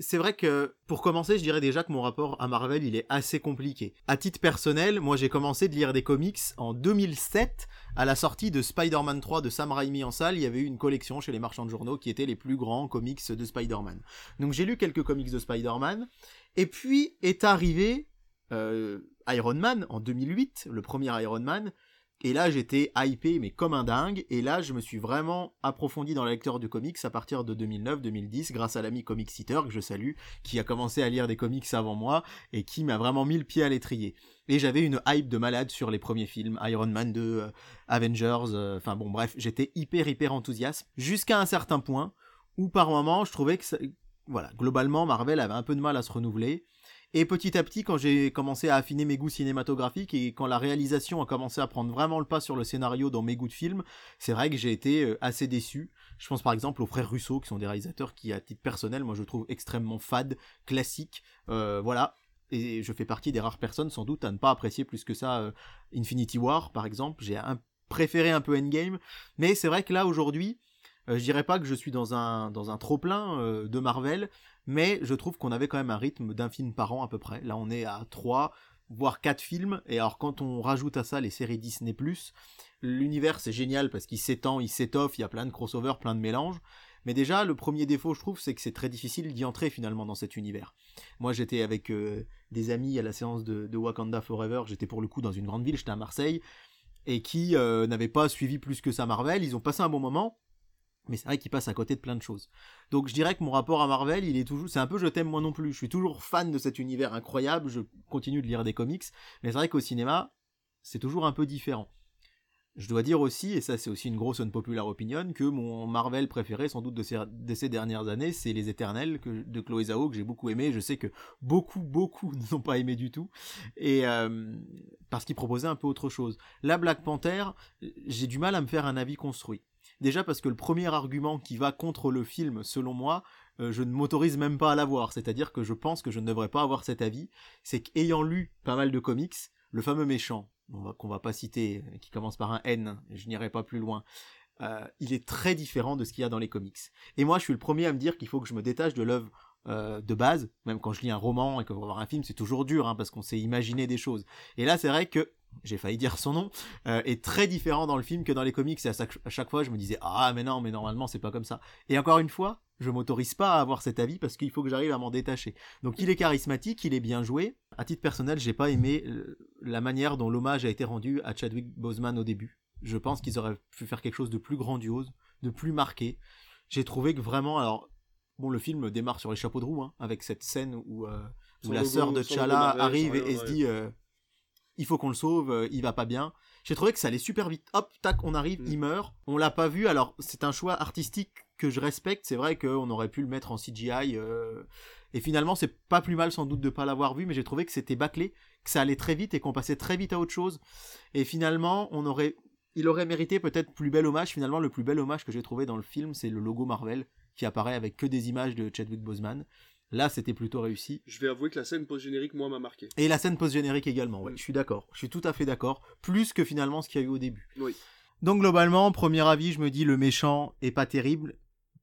c'est vrai que pour commencer, je dirais déjà que mon rapport à Marvel, il est assez compliqué. À titre personnel, moi j'ai commencé de lire des comics en 2007 à la sortie de Spider-Man 3 de Sam Raimi en salle, il y avait eu une collection chez les marchands de journaux qui étaient les plus grands comics de Spider-Man. Donc j'ai lu quelques comics de Spider-Man et puis est arrivé Iron Man en 2008, le premier Iron Man. Et là, j'étais hypé, mais comme un dingue. Et là, je me suis vraiment approfondi dans la lecture du comics à partir de 2009-2010, grâce à l'ami Comic Seater, que je salue, qui a commencé à lire des comics avant moi, et qui m'a vraiment mis le pied à l'étrier. Et j'avais une hype de malade sur les premiers films, Iron Man 2, euh, Avengers, euh, enfin bon, bref, j'étais hyper, hyper enthousiaste, jusqu'à un certain point, où par moment, je trouvais que, voilà, globalement, Marvel avait un peu de mal à se renouveler, et petit à petit, quand j'ai commencé à affiner mes goûts cinématographiques et quand la réalisation a commencé à prendre vraiment le pas sur le scénario dans mes goûts de film, c'est vrai que j'ai été euh, assez déçu. Je pense par exemple aux frères Russo, qui sont des réalisateurs qui, à titre personnel, moi je trouve extrêmement fades, classiques. Euh, voilà, et je fais partie des rares personnes sans doute à ne pas apprécier plus que ça euh, Infinity War par exemple j'ai préféré un peu Endgame mais c'est vrai que là aujourd'hui je dirais pas que je suis dans un dans un trop plein de Marvel mais je trouve qu'on avait quand même un rythme d'un film par an à peu près. Là, on est à 3, voire 4 films, et alors quand on rajoute à ça les séries Disney+, l'univers c'est génial parce qu'il s'étend, il s'étoffe, il y a plein de crossovers, plein de mélanges, mais déjà, le premier défaut, je trouve, c'est que c'est très difficile d'y entrer finalement dans cet univers. Moi, j'étais avec euh, des amis à la séance de, Wakanda Forever, j'étais pour le coup dans une grande ville, j'étais à Marseille, et qui euh, n'avaient pas suivi plus que ça Marvel, ils ont passé un bon moment, mais c'est vrai qu'il passe à côté de plein de choses. Donc je dirais que mon rapport à Marvel, il est toujours, c'est un peu je t'aime moi non plus. Je suis toujours fan de cet univers incroyable. Je continue de lire des comics, mais c'est vrai qu'au cinéma, c'est toujours un peu différent. Je dois dire aussi, et ça c'est aussi une grosse unpopular opinion, que mon Marvel préféré sans doute de ces, dernières années, c'est Les Éternels de Chloé Zhao que j'ai beaucoup aimé. Je sais que beaucoup, beaucoup ne sont pas aimés du tout, et euh, parce qu'il proposait un peu autre chose. La Black Panther, j'ai du mal à me faire un avis construit. Déjà parce que le premier argument qui va contre le film, selon moi, euh, je ne m'autorise même pas à l'avoir. C'est-à-dire que je pense que je ne devrais pas avoir cet avis. C'est qu'ayant lu pas mal de comics, le fameux méchant, qu'on va, pas citer, qui commence par un N, je n'irai pas plus loin, euh, il est très différent de ce qu'il y a dans les comics. Et moi, je suis le premier à me dire qu'il faut que je me détache de l'œuvre euh, de base, même quand je lis un roman et que voir un film, c'est toujours dur, hein, parce qu'on sait imaginer des choses. Et là, c'est vrai que j'ai failli dire son nom, euh, est très différent dans le film que dans les comics. Et à chaque, fois, je me disais, ah, mais non, mais normalement, c'est pas comme ça. Et encore une fois, je m'autorise pas à avoir cet avis parce qu'il faut que j'arrive à m'en détacher. Donc, il est charismatique, il est bien joué. À titre personnel, j'ai pas aimé euh, la manière dont l'hommage a été rendu à Chadwick Boseman au début. Je pense qu'ils auraient pu faire quelque chose de plus grandiose, de plus marqué. J'ai trouvé que vraiment, alors, bon, le film démarre sur les chapeaux de roue, hein, avec cette scène où, euh, où la sœur de T'Challa arrive et, se dit, il faut qu'on le sauve, euh, il va pas bien. J'ai trouvé que ça allait super vite. Hop, tac, on arrive, Mm. il meurt. On l'a pas vu. Alors, c'est un choix artistique que je respecte. C'est vrai qu'on aurait pu le mettre en CGI. euh, Et finalement, c'est pas plus mal sans doute de pas l'avoir vu, mais j'ai trouvé que c'était bâclé, que ça allait très vite et qu'on passait très vite à autre chose. Et finalement, on aurait, il aurait mérité peut-être plus bel hommage. Finalement, le plus bel hommage que j'ai trouvé dans le film, c'est le logo Marvel qui apparaît avec que des images de Chadwick Boseman. Là, c'était plutôt réussi. Je vais avouer que la scène post-générique, moi, m'a marqué. Et la scène post-générique également, ouais, Mm. je suis d'accord. Je suis tout à fait d'accord. Plus que finalement ce qu'il y a eu au début. Oui. Donc globalement, premier avis, je me dis le méchant est pas terrible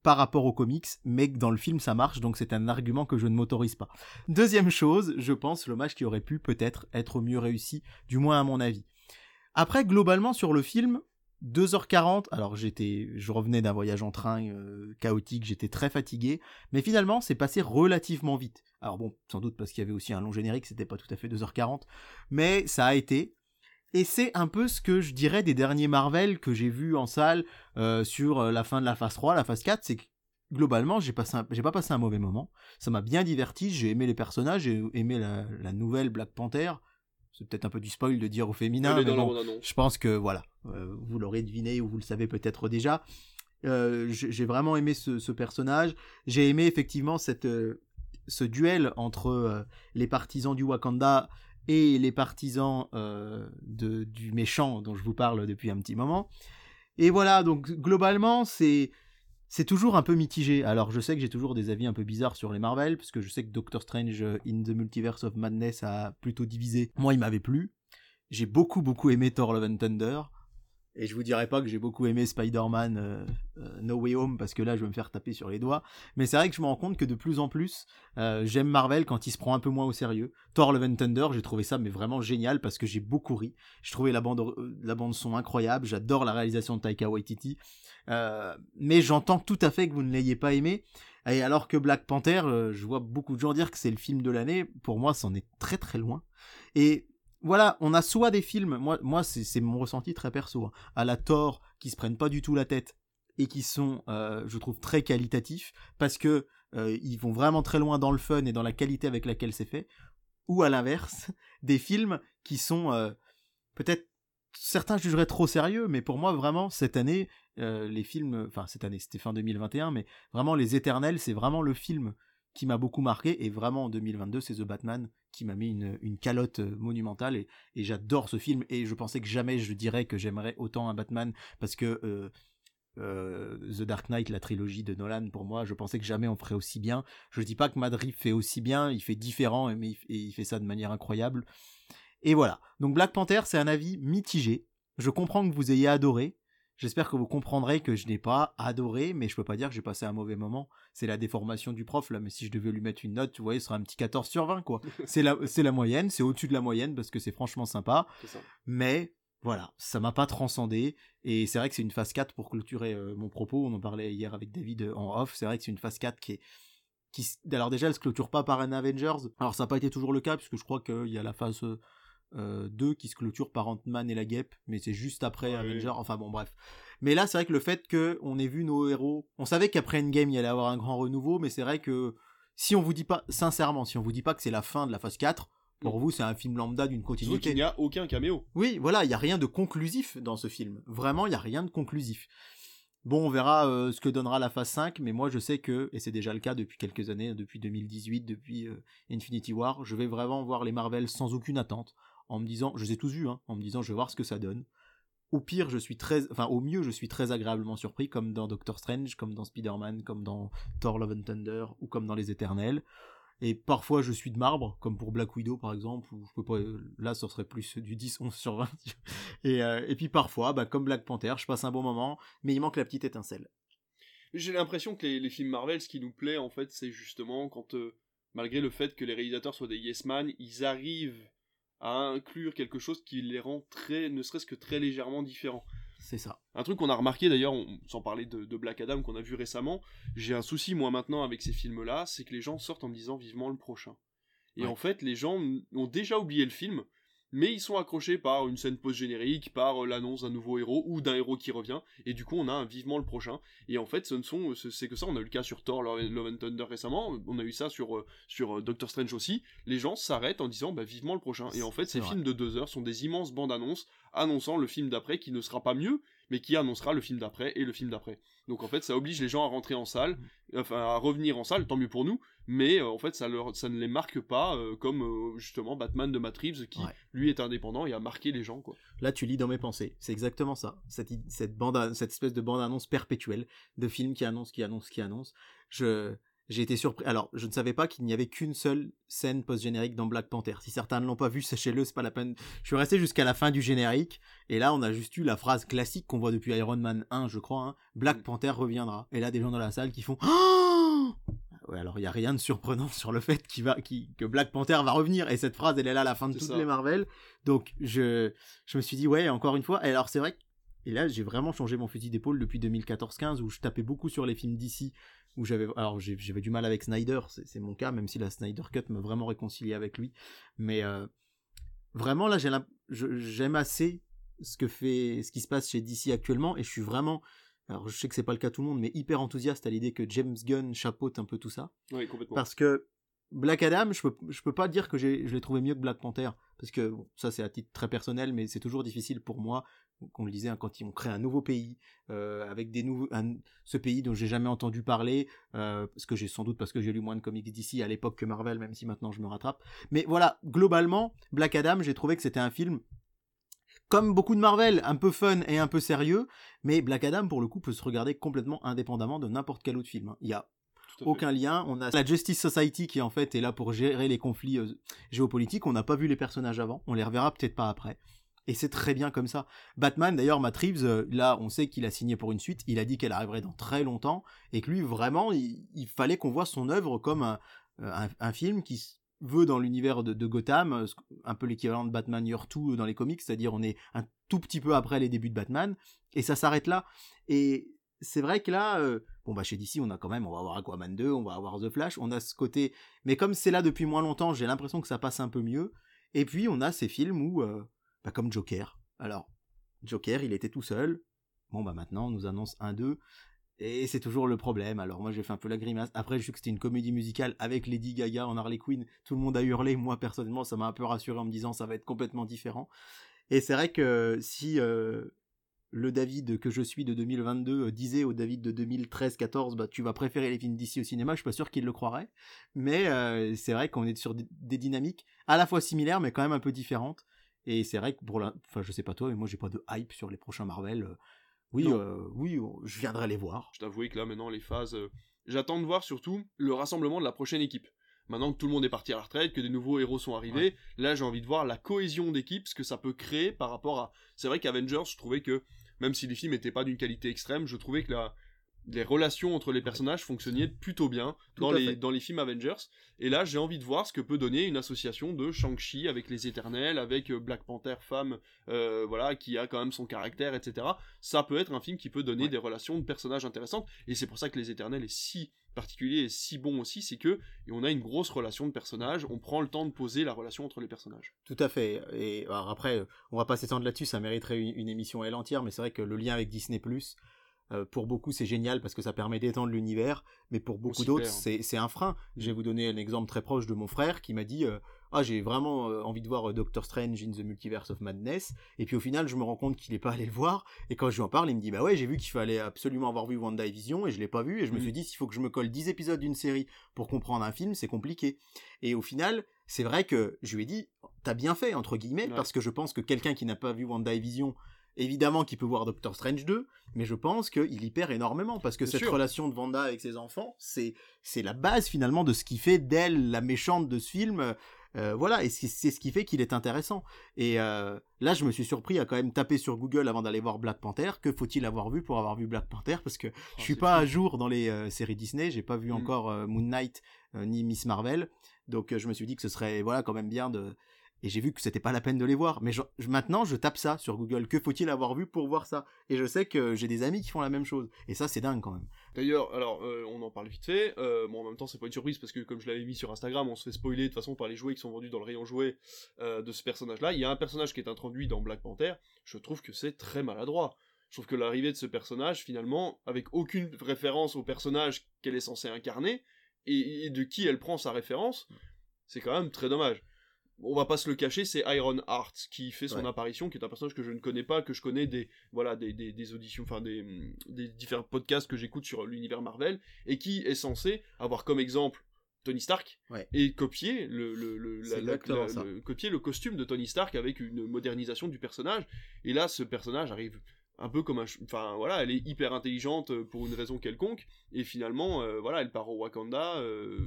par rapport aux comics, mais dans le film ça marche, donc c'est un argument que je ne m'autorise pas. Deuxième chose, je pense l'hommage qui aurait pu peut-être être mieux réussi, du moins à mon avis. Après, globalement sur le film, 2h40, alors j'étais, je revenais d'un voyage en train euh, chaotique, j'étais très fatigué, mais finalement c'est passé relativement vite. Alors bon, sans doute parce qu'il y avait aussi un long générique, c'était pas tout à fait 2h40, mais ça a été. Et c'est un peu ce que je dirais des derniers Marvel que j'ai vus en salle euh, sur euh, la fin de la phase 3, la phase 4, c'est que globalement j'ai pas passé un mauvais moment. Ça m'a bien diverti, j'ai aimé les personnages, j'ai aimé la nouvelle Black Panther. C'est peut-être un peu du spoil de dire au féminin, mais bon, je pense que voilà, euh, vous l'aurez deviné ou vous le savez peut-être déjà. Euh, j'ai vraiment aimé ce, ce personnage. J'ai aimé effectivement cette, euh, ce duel entre les partisans du Wakanda et les partisans de, du méchant dont je vous parle depuis un petit moment. Et voilà, donc globalement, c'est c'est toujours un peu mitigé. Alors je sais que j'ai toujours des avis un peu bizarres sur les Marvel, parce que je sais que Doctor Strange in the Multiverse of Madness a plutôt divisé. Moi, il m'avait plu. J'ai beaucoup beaucoup aimé Thor Love and Thunder. Et je vous dirais pas que j'ai beaucoup aimé Spider-Man euh, euh, No Way Home parce que là je vais me faire taper sur les doigts. Mais c'est vrai que je me rends compte que de plus en plus euh, j'aime Marvel quand il se prend un peu moins au sérieux. Thor Love and Thunder, j'ai trouvé ça mais vraiment génial parce que j'ai beaucoup ri. Je trouvais la bande la bande son incroyable. J'adore la réalisation de Taika Waititi. Mais j'entends tout à fait que vous ne l'ayez pas aimé. Et alors que Black Panther, je vois beaucoup de gens dire que c'est le film de l'année. Pour moi, c'en est très très loin. Et voilà, on a soit des films, moi, c'est mon ressenti très perso, hein, à la Thor, qui se prennent pas du tout la tête et qui sont, euh, je trouve, très qualitatifs parce que euh, ils vont vraiment très loin dans le fun et dans la qualité avec laquelle c'est fait. Ou à l'inverse, des films qui sont euh, peut-être certains jugeraient trop sérieux, mais pour moi vraiment cette année, les films, enfin cette année, c'était fin 2021, mais vraiment les Éternels, c'est vraiment le film qui m'a beaucoup marqué et vraiment en 2022 c'est The Batman qui m'a mis une, calotte euh, monumentale et, j'adore ce film et je pensais que jamais je dirais que j'aimerais autant un Batman parce que euh, euh, The Dark Knight, la trilogie de Nolan, pour moi, je pensais que jamais on ferait aussi bien. Je dis pas que Madrid fait aussi bien, il fait différent, mais et il fait ça de manière incroyable. Et voilà. Donc Black Panther, c'est un avis mitigé. Je comprends que vous ayez adoré. J'espère que vous comprendrez que je n'ai pas adoré, mais je peux pas dire que j'ai passé un mauvais moment. C'est la déformation du prof, là, mais si je devais lui mettre une note, tu vois, ce serait un petit 14 sur 20, quoi. c'est la, c'est la moyenne, c'est au-dessus de la moyenne, parce que c'est franchement sympa. Ça. Mais voilà, ça m'a pas transcendé. Et c'est vrai que c'est une phase 4 pour clôturer euh, mon propos. On en parlait hier avec David euh, en off. C'est vrai que c'est une phase 4 qui est. Qui, alors déjà, elle se clôture pas par un Avengers. Alors ça n'a pas été toujours le cas, puisque je crois qu'il y a la phase euh, 2 qui se clôture par Ant-Man et la guêpe, mais c'est juste après Ouais. Avengers. Enfin bon, bref. Mais là, c'est vrai que le fait qu'on ait vu nos héros. On savait qu'après Endgame, il y allait avoir un grand renouveau, mais c'est vrai que si on vous dit pas, sincèrement, si on vous dit pas que c'est la fin de la phase 4, pour vous, c'est un film lambda d'une continuité. qu'il n'y a aucun caméo. Oui, voilà, il y a rien de conclusif dans ce film. Vraiment, il y a rien de conclusif. Bon, on verra euh, ce que donnera la phase 5, mais moi je sais que, et c'est déjà le cas depuis quelques années, depuis 2018, depuis euh, Infinity War, je vais vraiment voir les Marvel sans aucune attente, en me disant, je les ai tous vus, hein, en me disant je vais voir ce que ça donne. Au pire, je suis très, enfin au mieux, je suis très agréablement surpris, comme dans Doctor Strange, comme dans Spider-Man, comme dans Thor Love and Thunder, ou comme dans Les Éternels. Et parfois, je suis de marbre, comme pour Black Widow, par exemple, où pas, là, ce serait plus du 10, 11 sur 20. Et, euh, et puis parfois, bah, comme Black Panther, je passe un bon moment, mais il manque la petite étincelle. J'ai l'impression que les, films Marvel, ce qui nous plaît, en fait, c'est justement quand, euh, malgré le fait que les réalisateurs soient des yes man, ils arrivent à inclure quelque chose qui les rend très, ne serait-ce que très légèrement différents. C'est ça. Un truc qu'on a remarqué d'ailleurs, sans parler de, de Black Adam qu'on a vu récemment, j'ai un souci moi maintenant avec ces films-là, c'est que les gens sortent en me disant vivement le prochain. Et Ouais. en fait, les gens ont déjà oublié le film, mais ils sont accrochés par une scène post-générique, par euh, l'annonce d'un nouveau héros ou d'un héros qui revient, et du coup on a un vivement le prochain. Et en fait, ce ne sont, c'est que ça. On a eu le cas sur Thor, Love and Thunder récemment, on a eu ça sur euh, sur euh, Doctor Strange aussi. Les gens s'arrêtent en disant bah vivement le prochain. Et en fait, ces films de deux heures sont des immenses bandes annonces annonçant le film d'après qui ne sera pas mieux, mais qui annoncera le film d'après et le film d'après. Donc en fait, ça oblige les gens à rentrer en salle, mm. enfin à revenir en salle, tant mieux pour nous, mais euh, en fait ça, leur, ça ne les marque pas euh, comme euh, justement Batman de Matt Reeves qui lui est indépendant et a marqué les gens quoi. Là tu lis dans mes pensées, c'est exactement ça, cette, cette, bande, cette espèce de bande-annonce perpétuelle de films qui annoncent, qui annoncent, qui annoncent. Je, j'ai été surpris. Alors, je ne savais pas qu'il n'y avait qu'une seule scène post-générique dans Black Panther. Si certains ne l'ont pas vu, sachez-le, c'est pas la peine. Je suis resté jusqu'à la fin du générique, et là, on a juste eu la phrase classique qu'on voit depuis Iron Man 1, je crois. Hein. Black mm. Panther reviendra. Et là, des gens dans la salle qui font. Ouais, alors il y a rien de surprenant sur le fait qu'il va, que Black Panther va revenir. Et cette phrase, elle est là à la fin de toutes les Marvel. Donc, je, je me suis dit, ouais, encore une fois. Et alors, c'est vrai et là, j'ai vraiment changé mon fusil d'épaule depuis 2014-15 où je tapais beaucoup sur les films d'ici où j'avais alors j'avais du mal avec Snyder, c'est mon cas, même si la Snyder Cut m'a vraiment réconcilié avec lui. Mais euh, vraiment là, j'aime assez ce que fait, ce qui se passe chez DC actuellement, et je suis vraiment, alors je sais que c'est pas le cas tout le monde, mais hyper enthousiaste à l'idée que James Gunn chapeaute un peu tout ça. Oui, complètement. Parce que Black Adam, je peux, je peux pas dire que je l'ai trouvé mieux que Black Panther, parce que ça c'est à titre très personnel, mais c'est toujours difficile pour moi qu'on le disait, hein, quand on crée un nouveau pays, euh, avec des nouveaux, ce pays dont j'ai jamais entendu parler, euh, parce que j'ai sans doute parce que j'ai lu moins de comics d'ici à l'époque que Marvel, même si maintenant je me rattrape. Mais voilà, globalement, Black Adam, j'ai trouvé que c'était un film comme beaucoup de Marvel, un peu fun et un peu sérieux, mais Black Adam, pour le coup, peut se regarder complètement indépendamment de n'importe quel autre film. Hein. Il y a aucun lien. On a la Justice Society qui en fait est là pour gérer les conflits euh, géopolitiques. On n'a pas vu les personnages avant, on les reverra peut-être pas après. Et c'est très bien comme ça. Batman, d'ailleurs, Matt Reeves, euh, là, on sait qu'il a signé pour une suite. Il a dit qu'elle arriverait dans très longtemps. Et que lui, vraiment, il, fallait qu'on voit son œuvre comme un, euh, film qui veut dans l'univers de, Gotham, euh, un peu l'équivalent de Batman Year 2 dans les comics, c'est-à-dire on est un tout petit peu après les débuts de Batman. Et ça s'arrête là. Et c'est vrai que là, bon bah chez DC, on a quand même, on va avoir Aquaman 2, on va avoir The Flash, on a ce côté. Mais comme c'est là depuis moins longtemps, j'ai l'impression que ça passe un peu mieux. Et puis on a ces films où pas comme Joker. Alors, Joker, il était tout seul. Bon, bah maintenant, on nous annonce un 2. Et c'est toujours le problème. Alors moi j'ai fait un peu la grimace. Après je sais que c'était une comédie musicale avec Lady Gaga en Harley Quinn. Tout le monde a hurlé. Moi personnellement ça m'a un peu rassuré en me disant ça va être complètement différent. Et c'est vrai que si euh, le David que je suis de 2022 euh, disait au David de 2013-14 bah tu vas préférer les films d'ici au cinéma, je suis pas sûr qu'il le croirait. Mais euh, c'est vrai qu'on est sur des dynamiques à la fois similaires mais quand même un peu différentes. Et c'est vrai que pour la, enfin je sais pas toi, mais moi j'ai pas de hype sur les prochains Marvel. Oui, euh, oui, je viendrai les voir. Je t'avoue que là maintenant les phases, euh, j'attends de voir surtout le rassemblement de la prochaine équipe. Maintenant que tout le monde est parti à la retraite, que des nouveaux héros sont arrivés, là j'ai envie de voir la cohésion d'équipe, ce que ça peut créer par rapport à. C'est vrai qu'Avengers, je trouvais que même si les films n'étaient pas d'une qualité extrême, je trouvais que la les relations entre les personnages fonctionnaient plutôt bien dans les, dans les films Avengers. Et là, j'ai envie de voir ce que peut donner une association de Shang-Chi avec les Éternels, avec euh, Black Panther femme, euh, voilà, qui a quand même son caractère, etc. Ça peut être un film qui peut donner des relations de personnages intéressantes. Et c'est pour ça que les Éternels est si particulier et si bon aussi, c'est que et on a une grosse relation de personnages, on prend le temps de poser la relation entre les personnages. Tout à fait. Et alors après, on va pas s'étendre là-dessus, ça mériterait une, une émission à elle entière, mais c'est vrai que le lien avec Disney euh, pour beaucoup, c'est génial parce que ça permet d'étendre l'univers, mais pour beaucoup d'autres, c'est un frein. Je vais vous donner un exemple très proche de mon frère qui m'a dit euh, Ah, j'ai vraiment euh, envie de voir Doctor Strange in the Multiverse of Madness. Et puis au final, je me rends compte qu'il n'est pas allé le voir. Et quand je lui en parle, il me dit Bah ouais, j'ai vu qu'il fallait absolument avoir vu WandaVision et je l'ai pas vu. Et je me mm. suis dit S'il faut que je me colle 10 épisodes d'une série pour comprendre un film, c'est compliqué. Et au final, c'est vrai que je lui ai dit T'as bien fait, entre guillemets, parce que je pense que quelqu'un qui n'a pas vu WandaVision Évidemment qu'il peut voir Doctor Strange 2, mais je pense qu'il y perd énormément parce que cette relation de Wanda avec ses enfants, c'est c'est la base finalement de ce qui fait d'elle la méchante de ce film. Euh, voilà, et c'est ce qui fait qu'il est intéressant. Et euh, là, je me suis surpris à quand même taper sur Google avant d'aller voir Black Panther. Que faut-il avoir vu pour avoir vu Black Panther? Parce que je oh, suis pas à jour dans les euh, séries Disney. J'ai pas vu mm. encore Moon Knight ni Miss Marvel. Donc je me suis dit que ce serait voilà quand même bien de et j'ai vu que c'était pas la peine de les voir. Mais maintenant, je tape ça sur Google. Que faut-il avoir vu pour voir ça? Et je sais que j'ai des amis qui font la même chose. Et ça, c'est dingue quand même. D'ailleurs, alors, euh, on en parle vite fait. Euh, bon, en même temps, c'est pas une surprise parce que, comme je l'avais mis sur Instagram, on se fait spoiler de toute façon par les jouets qui sont vendus dans le rayon jouets euh, de ce personnage-là. Il y a un personnage qui est introduit dans Black Panther. Je trouve que c'est très maladroit. Je trouve que l'arrivée de ce personnage, finalement, avec aucune référence au personnage qu'elle est censée incarner et, et de qui elle prend sa référence, c'est quand même très dommage on va pas se le cacher, c'est Iron Heart qui fait son Ouais. apparition, qui est un personnage que je ne connais pas, que je connais des voilà des, des, des auditions, enfin des, hum, des différents podcasts que j'écoute sur l'univers Marvel, et qui est censé avoir comme exemple Tony Stark Ouais. et copier le, le, le, C'est la- la- exactement la- ça. le- copier le costume de Tony Stark avec une modernisation du personnage. Et là, ce personnage arrive un peu comme un, enfin voilà, elle est hyper intelligente euh, pour une raison quelconque, et finalement, euh, voilà, elle part au Wakanda. euh,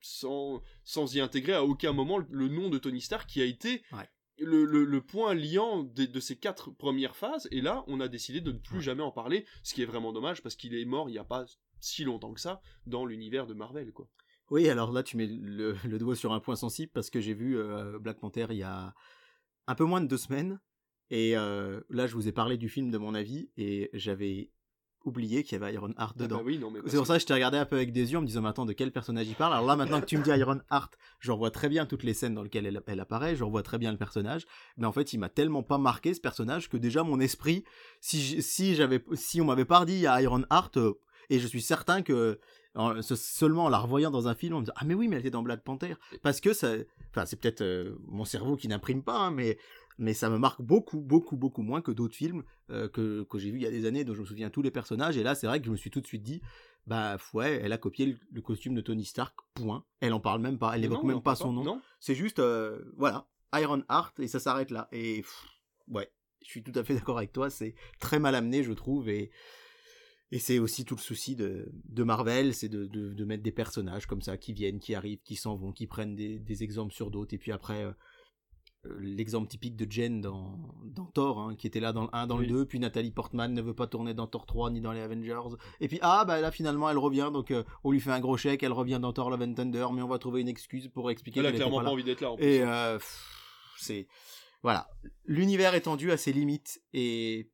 sans, sans y intégrer à aucun moment le, nom de Tony Stark qui a été Ouais. le, le- le point liant de, de ces quatre premières phases. Et là, on a décidé de ne plus Ouais. jamais en parler, ce qui est vraiment dommage parce qu'il est mort il n'y a pas si longtemps que ça dans l'univers de Marvel. Quoi. Oui, alors là, tu mets le, le doigt sur un point sensible parce que j'ai vu euh, Black Panther il y a un peu moins de deux semaines. Et euh, là, je vous ai parlé du film de mon avis et j'avais oublié qu'il y avait Iron Heart Ah dedans. bah oui, parce C'est pour ça que je t'ai regardé un peu avec des yeux en me disant, mais attends, de quel personnage il parle? Alors là, maintenant que tu me dis Iron Heart, je revois très bien toutes les scènes dans lesquelles elle, elle apparaît, je revois très bien le personnage, mais en fait, il m'a tellement pas marqué ce personnage que déjà mon esprit, si, j- si, j'avais, si on m'avait pas dit Iron Heart, euh, et je suis certain que en- seulement en la revoyant dans un film, on me dit, ah mais oui, mais elle était dans Black Panther. Parce que ça, enfin, c'est peut-être euh, mon cerveau qui n'imprime pas, hein, mais mais ça me marque beaucoup, beaucoup, beaucoup moins que d'autres films euh, que, que j'ai vus il y a des années, dont je me souviens tous les personnages. Et là, c'est vrai que je me suis tout de suite dit, bah ouais, elle a copié le, le costume de Tony Stark, point. Elle en parle même pas, elle Mais évoque non, même pas son nom. Non, C'est juste, euh, voilà, Iron Heart, et ça s'arrête là. Et pff, ouais, je suis tout à fait d'accord avec toi, c'est très mal amené, je trouve, et, et c'est aussi tout le souci de, de Marvel, c'est de, de, de mettre des personnages comme ça, qui viennent, qui arrivent, qui s'en vont, qui prennent des, des exemples sur d'autres, et puis après... euh, L'exemple typique de Jen dans, dans Thor, hein, qui était là dans le 1, dans Oui. le 2, puis Nathalie Portman ne veut pas tourner dans Thor 3 ni dans les Avengers. Et puis, ah, bah là finalement elle revient, donc euh, on lui fait un gros chèque, elle revient dans Thor Love and Thunder, mais on va trouver une excuse pour expliquer elle a clairement pas envie d'être là. En plus. Et euh, c'est voilà, l'univers étendu à ses limites et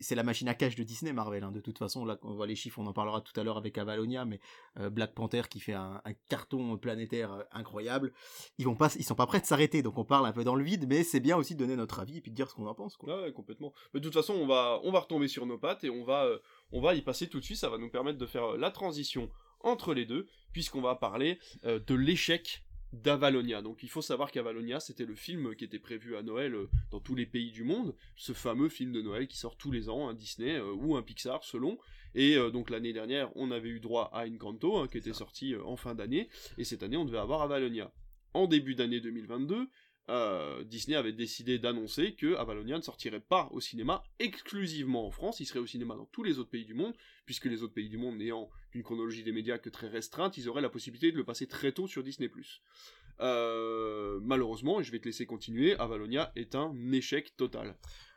c'est la machine à cash de Disney Marvel. hein. De toute façon, là, on voit les chiffres, on en parlera tout à l'heure avec Avalonia, mais euh, Black Panther qui fait un, carton planétaire euh, incroyable. Ils vont pas, ils sont pas prêts de s'arrêter, donc on parle un peu dans le vide, mais c'est bien aussi de donner notre avis et puis de dire ce qu'on en pense. Quoi. Ouais, complètement. Mais de toute façon, on va, on va retomber sur nos pattes et on va, euh, on va y passer tout de suite. Ça va nous permettre de faire la transition entre les deux, puisqu'on va parler de l'échec d'Avalonia. Donc il faut savoir qu'Avalonia, c'était le film qui était prévu à Noël euh, dans tous les pays du monde, ce fameux film de Noël qui sort tous les ans, un Disney euh, ou un Pixar selon. Et euh, donc l'année dernière, on avait eu droit à Encanto, hein, qui était sorti euh, en fin d'année, et cette année, on devait avoir Avalonia. En début d'année 2022, euh, Disney avait décidé d'annoncer que Avalonia ne sortirait pas au cinéma exclusivement en France, il serait au cinéma dans tous les autres pays du monde, puisque les autres pays du monde n'ayant une chronologie des médias que très restreinte, ils auraient la possibilité de le passer très tôt sur Disney+. Euh, malheureusement, et je vais te laisser continuer, Avalonia est un échec total.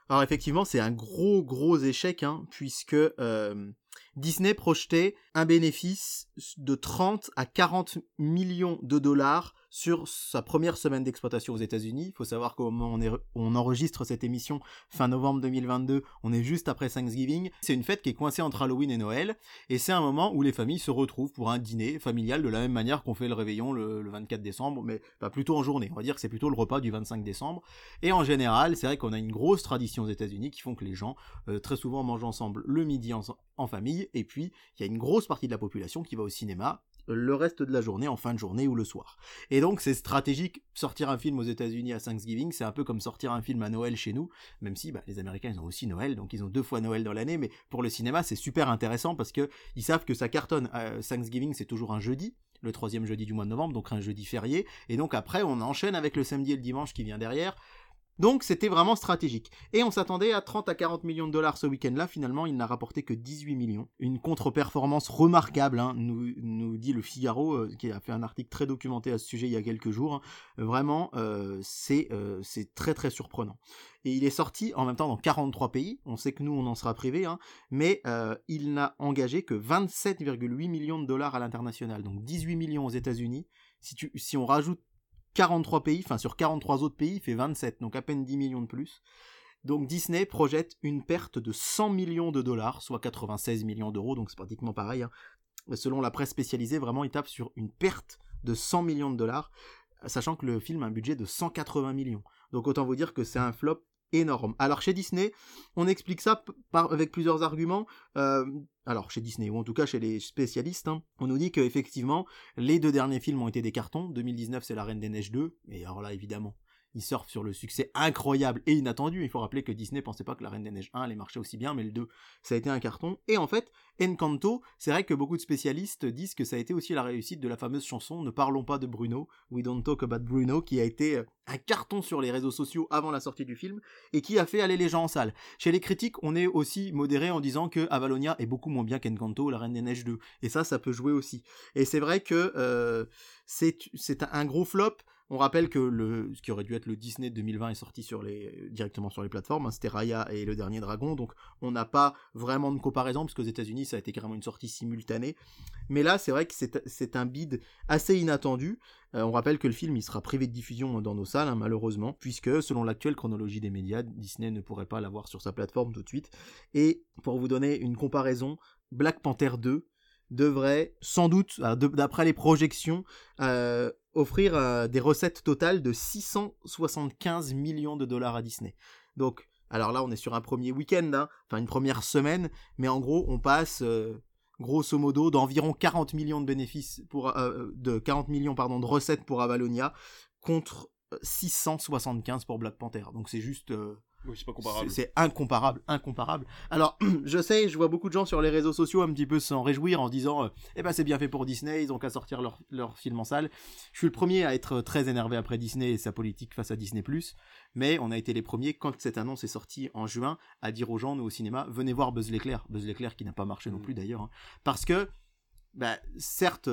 Alors effectivement, c'est un gros gros échec, hein, puisque euh, Disney projetait un bénéfice de 30 à 40 millions de dollars sur sa première semaine d'exploitation aux États-Unis. Il faut savoir qu'au moment on, on enregistre cette émission fin novembre 2022, on est juste après Thanksgiving. C'est une fête qui est coincée entre Halloween et Noël, et c'est un moment où les familles se retrouvent pour un dîner familial de la même manière qu'on fait le réveillon le, le 24 décembre, mais plutôt en journée. On va dire que c'est plutôt le repas du 25 décembre. Et en général, c'est vrai qu'on a une grosse tradition aux États-Unis qui font que les gens euh, très souvent mangent ensemble le midi en, en famille, et puis il y a une grosse partie de la population qui va au cinéma le reste de la journée, en fin de journée ou le soir. Et donc c'est stratégique, sortir un film aux États-Unis à Thanksgiving, c'est un peu comme sortir un film à Noël chez nous, même si bah, les Américains ils ont aussi Noël, donc ils ont deux fois Noël dans l'année, mais pour le cinéma c'est super intéressant parce que ils savent que ça cartonne. Euh, Thanksgiving c'est toujours un jeudi, le troisième jeudi du mois de novembre, donc un jeudi férié, et donc après on enchaîne avec le samedi et le dimanche qui vient derrière. Donc c'était vraiment stratégique. Et on s'attendait à 30 à 40 millions de dollars ce week-end-là. Finalement, il n'a rapporté que 18 millions. Une contre-performance remarquable, hein, nous, dit le Figaro, euh, qui a fait un article très documenté à ce sujet il y a quelques jours. hein. Vraiment, euh, c'est euh, c'est très très surprenant. Et il est sorti en même temps dans 43 pays. On sait que nous, on en sera privé, hein, mais il n'a engagé que 27,8 millions de dollars à l'international. Donc 18 millions aux États-Unis. Si, si on rajoute 43 pays, enfin sur 43 autres pays, il fait 27, donc à peine 10 millions de plus. Donc Disney projette une perte de 100 millions de dollars, soit 96 millions d'euros, donc c'est pratiquement pareil. Hein. Selon la presse spécialisée, vraiment, il tape sur une perte de 100 millions de dollars, sachant que le film a un budget de 180 millions. Donc autant vous dire que c'est un flop Alors chez Disney, on explique ça avec plusieurs arguments. Euh, alors chez Disney, ou en tout cas chez les spécialistes, hein, on nous dit qu'effectivement, les deux derniers films ont été des cartons. 2019, c'est La Reine des Neiges 2, et alors là, évidemment, il surfe sur le succès incroyable et inattendu. Il faut rappeler que Disney pensait pas que La Reine des Neiges 1 allait marcher aussi bien, mais le 2, ça a été un carton. Et en fait, Encanto, c'est vrai que beaucoup de spécialistes disent que ça a été aussi la réussite de la fameuse chanson Ne parlons pas de Bruno, We Don't Talk About Bruno, qui a été euh, un carton sur les réseaux sociaux avant la sortie du film et qui a fait aller les gens en salle. Chez les critiques, on est aussi modéré en disant que Avalonia est beaucoup moins bien qu'Encanto, La Reine des Neiges 2. Et ça, ça peut jouer aussi. Et c'est vrai que euh, c'est un gros flop. On rappelle que ce qui aurait dû être le Disney 2020 est sorti directement sur les plateformes. Hein, c'était Raya et Le Dernier Dragon. Donc on n'a pas vraiment de comparaison, parce qu'aux États-Unis, ça a été carrément une sortie simultanée. Mais là, c'est vrai que c'est un bid assez inattendu. Euh, on rappelle que le film il sera privé de diffusion dans nos salles, hein, malheureusement, puisque selon l'actuelle chronologie des médias, Disney ne pourrait pas l'avoir sur sa plateforme tout de suite. Et pour vous donner une comparaison, Black Panther 2 devrait sans doute, d'après les projections, euh, offrir euh, des recettes totales de 675 millions de dollars à Disney. Donc, alors là, on est sur un premier week-end, hein, enfin une première semaine, mais en gros, on passe euh, grosso modo d'environ 40 millions de bénéfices pour de 40 millions pardon de recettes pour Avalonia contre 675 pour Black Panther. Donc c'est juste c'est pas comparable. C'est incomparable, incomparable. Alors, je sais, je vois beaucoup de gens sur les réseaux sociaux un petit peu s'en réjouir en disant euh, Eh ben, c'est bien fait pour Disney, ils ont qu'à sortir leur, leur, film en salle. Je suis le premier à être très énervé après Disney et sa politique face à Disney, mais on a été les premiers, quand cette annonce est sortie en juin, à dire aux gens, nous au cinéma, venez voir Buzz l'éclair. Buzz l'éclair qui n'a pas marché non mm. plus d'ailleurs. Hein. Parce que, bah, certes,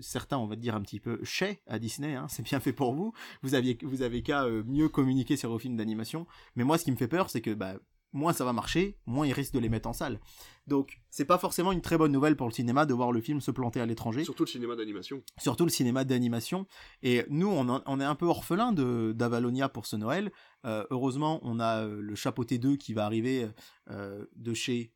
certains, on va dire, un petit peu chais à Disney, hein, c'est bien fait pour vous, vous, aviez, vous avez qu'à euh, mieux communiquer sur vos films d'animation, mais moi ce qui me fait peur, c'est que bah, moins ça va marcher, moins ils risquent de les mettre en salle. Donc c'est pas forcément une très bonne nouvelle pour le cinéma de voir le film se planter à l'étranger. Surtout le cinéma d'animation. Surtout le cinéma d'animation. Et nous, on, est un peu orphelin d'Avalonia pour ce Noël. Euh, heureusement, on a euh, le Chapeauté 2 qui va arriver de chez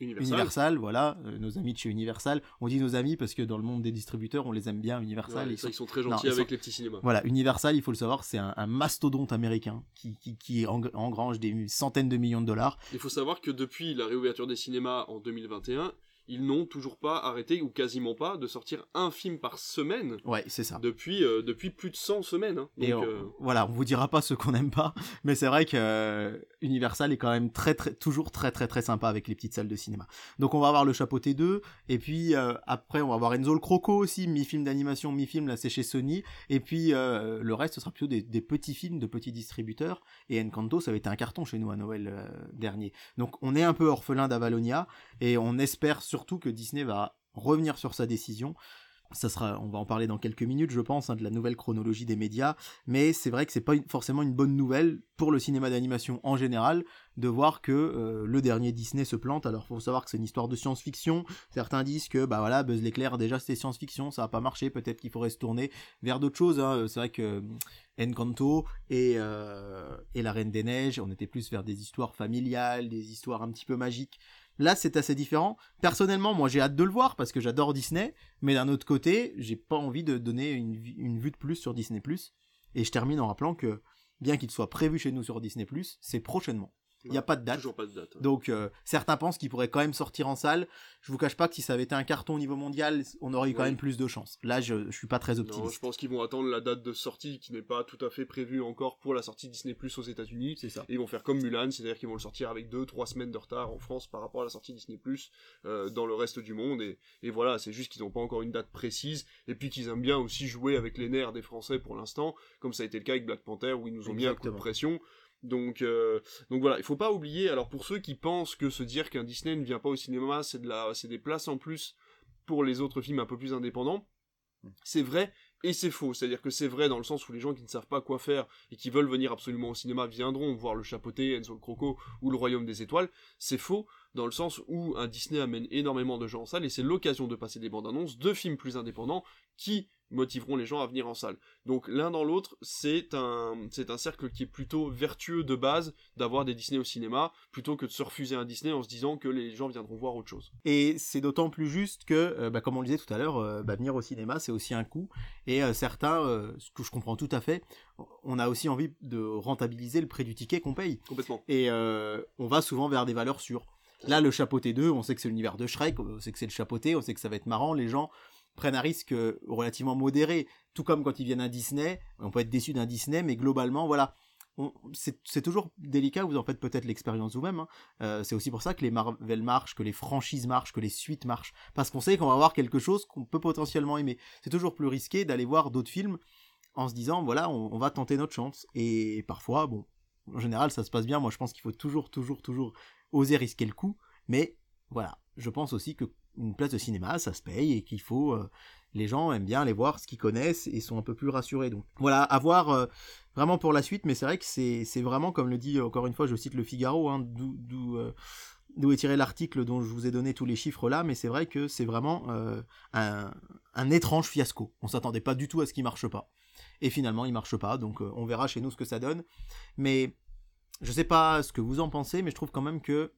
Universal, voilà, euh, nos amis de chez Universal. On dit nos amis parce que dans le monde des distributeurs, on les aime bien, Universal. ils, sont... très gentils avec les petits cinémas. Voilà, Universal, il faut le savoir, c'est un, mastodonte américain qui, qui, qui, engrange des centaines de millions de dollars. Il faut savoir que depuis la réouverture des cinémas en 2021, ils n'ont toujours pas arrêté, ou quasiment pas, de sortir un film par semaine. Ouais, c'est ça. Depuis, euh, depuis plus de 100 semaines. Hein. Et euh, voilà, on vous dira pas ce qu'on n'aime pas, mais c'est vrai que euh, Universal est quand même très, très, toujours très, très, très sympa avec les petites salles de cinéma. Donc on va avoir le Chapeau T2, et puis après on va avoir Enzo le Croco aussi, mi-film d'animation, mi-film, là c'est chez Sony, et puis le reste ce sera plutôt des, des, petits films de petits distributeurs, et Encanto ça avait été un carton chez nous à Noël dernier. Donc on est un peu orphelin d'Avalonia, et on espère surtout que Disney va revenir sur sa décision. Ça sera, on va en parler dans quelques minutes, je pense, hein, de la nouvelle chronologie des médias. Mais c'est vrai que c'est pas forcément une bonne nouvelle pour le cinéma d'animation en général de voir que euh, le dernier Disney se plante. Alors, faut savoir que c'est une histoire de science-fiction. Certains disent que, bah voilà, Buzz l'éclair, déjà c'était science-fiction, ça a pas marché. Peut-être qu'il faudrait se tourner vers d'autres choses. Hein. C'est vrai que euh, Encanto et, euh, et La Reine des Neiges, on était plus vers des histoires familiales, des histoires un petit peu magiques. Là, c'est assez différent. Personnellement, moi, j'ai hâte de le voir parce que j'adore Disney, mais d'un autre côté, j'ai pas envie de donner une, une, vue de plus sur Disney+. Et je termine en rappelant que, bien qu'il soit prévu chez nous sur Disney+, c'est prochainement. Il n'y a pas de date. Toujours pas de date. Donc euh, certains pensent qu'il pourrait quand même sortir en salle. Je vous cache pas que si ça avait été un carton au niveau mondial, on aurait eu quand même plus de chance. Là, je, ne suis pas très optimiste. je pense qu'ils vont attendre la date de sortie qui n'est pas tout à fait prévue encore pour la sortie Disney Plus aux États-Unis. C'est ça. Et ils vont faire comme Mulan, c'est-à-dire qu'ils vont le sortir avec 2-3 semaines de retard en France par rapport à la sortie Disney Plus euh, dans le reste du monde. Et, et voilà, c'est juste qu'ils n'ont pas encore une date précise et puis qu'ils aiment bien aussi jouer avec les nerfs des Français pour l'instant, comme ça a été le cas avec Black Panther où ils nous ont mis un coup de pression. Donc, euh, donc voilà, il faut pas oublier. Alors pour ceux qui pensent que se dire qu'un Disney ne vient pas au cinéma, c'est de la, c'est des places en plus pour les autres films un peu plus indépendants. C'est vrai et c'est faux. C'est-à-dire que c'est vrai dans le sens où les gens qui ne savent pas quoi faire et qui veulent venir absolument au cinéma viendront voir le chapeauté, Enzo le Croco ou le Royaume des Étoiles. C'est faux dans le sens où un Disney amène énormément de gens en salle et c'est l'occasion de passer des bandes annonces de films plus indépendants qui motiveront les gens à venir en salle. Donc l'un dans l'autre, c'est un, c'est un cercle qui est plutôt vertueux de base d'avoir des Disney au cinéma, plutôt que de se refuser un Disney en se disant que les gens viendront voir autre chose. Et c'est d'autant plus juste que, euh, bah, comme on le disait tout à l'heure, euh, bah, venir au cinéma, c'est aussi un coût. Et euh, certains, ce que je comprends tout à fait, on a aussi envie de rentabiliser le prix du ticket qu'on paye. Complètement. Et on va souvent vers des valeurs sûres. Là, le chapeauté 2, on sait que c'est l'univers de Shrek, on sait que c'est le chapeauté, on sait que ça va être marrant, les gens prennent un risque relativement modéré, tout comme quand ils viennent à Disney, on peut être déçu d'un Disney, mais globalement, voilà, c'est toujours délicat, vous en faites peut-être l'expérience vous-même, hein. euh, c'est aussi pour ça que les Marvel marchent, que les franchises marchent, que les suites marchent, parce qu'on sait qu'on va voir quelque chose qu'on peut potentiellement aimer. C'est toujours plus risqué d'aller voir d'autres films en se disant, voilà, on va tenter notre chance, et parfois, bon, en général, ça se passe bien, moi je pense qu'il faut toujours, toujours, toujours oser risquer le coup, mais voilà, je pense aussi que une place de cinéma, ça se paye et qu'il faut. Euh, les gens aiment bien aller voir ce qu'ils connaissent et sont un peu plus rassurés. Donc voilà, à voir euh, vraiment pour la suite, mais c'est vrai que c'est vraiment, comme le dit encore une fois, je cite le Figaro, hein, d'où euh, d'où est tiré l'article dont je vous ai donné tous les chiffres là, mais c'est vrai que c'est vraiment un, un, étrange fiasco. On s'attendait pas du tout à ce qu'il marche pas. Et finalement, il marche pas, donc on verra chez nous ce que ça donne. Mais je sais pas ce que vous en pensez, mais je trouve quand même que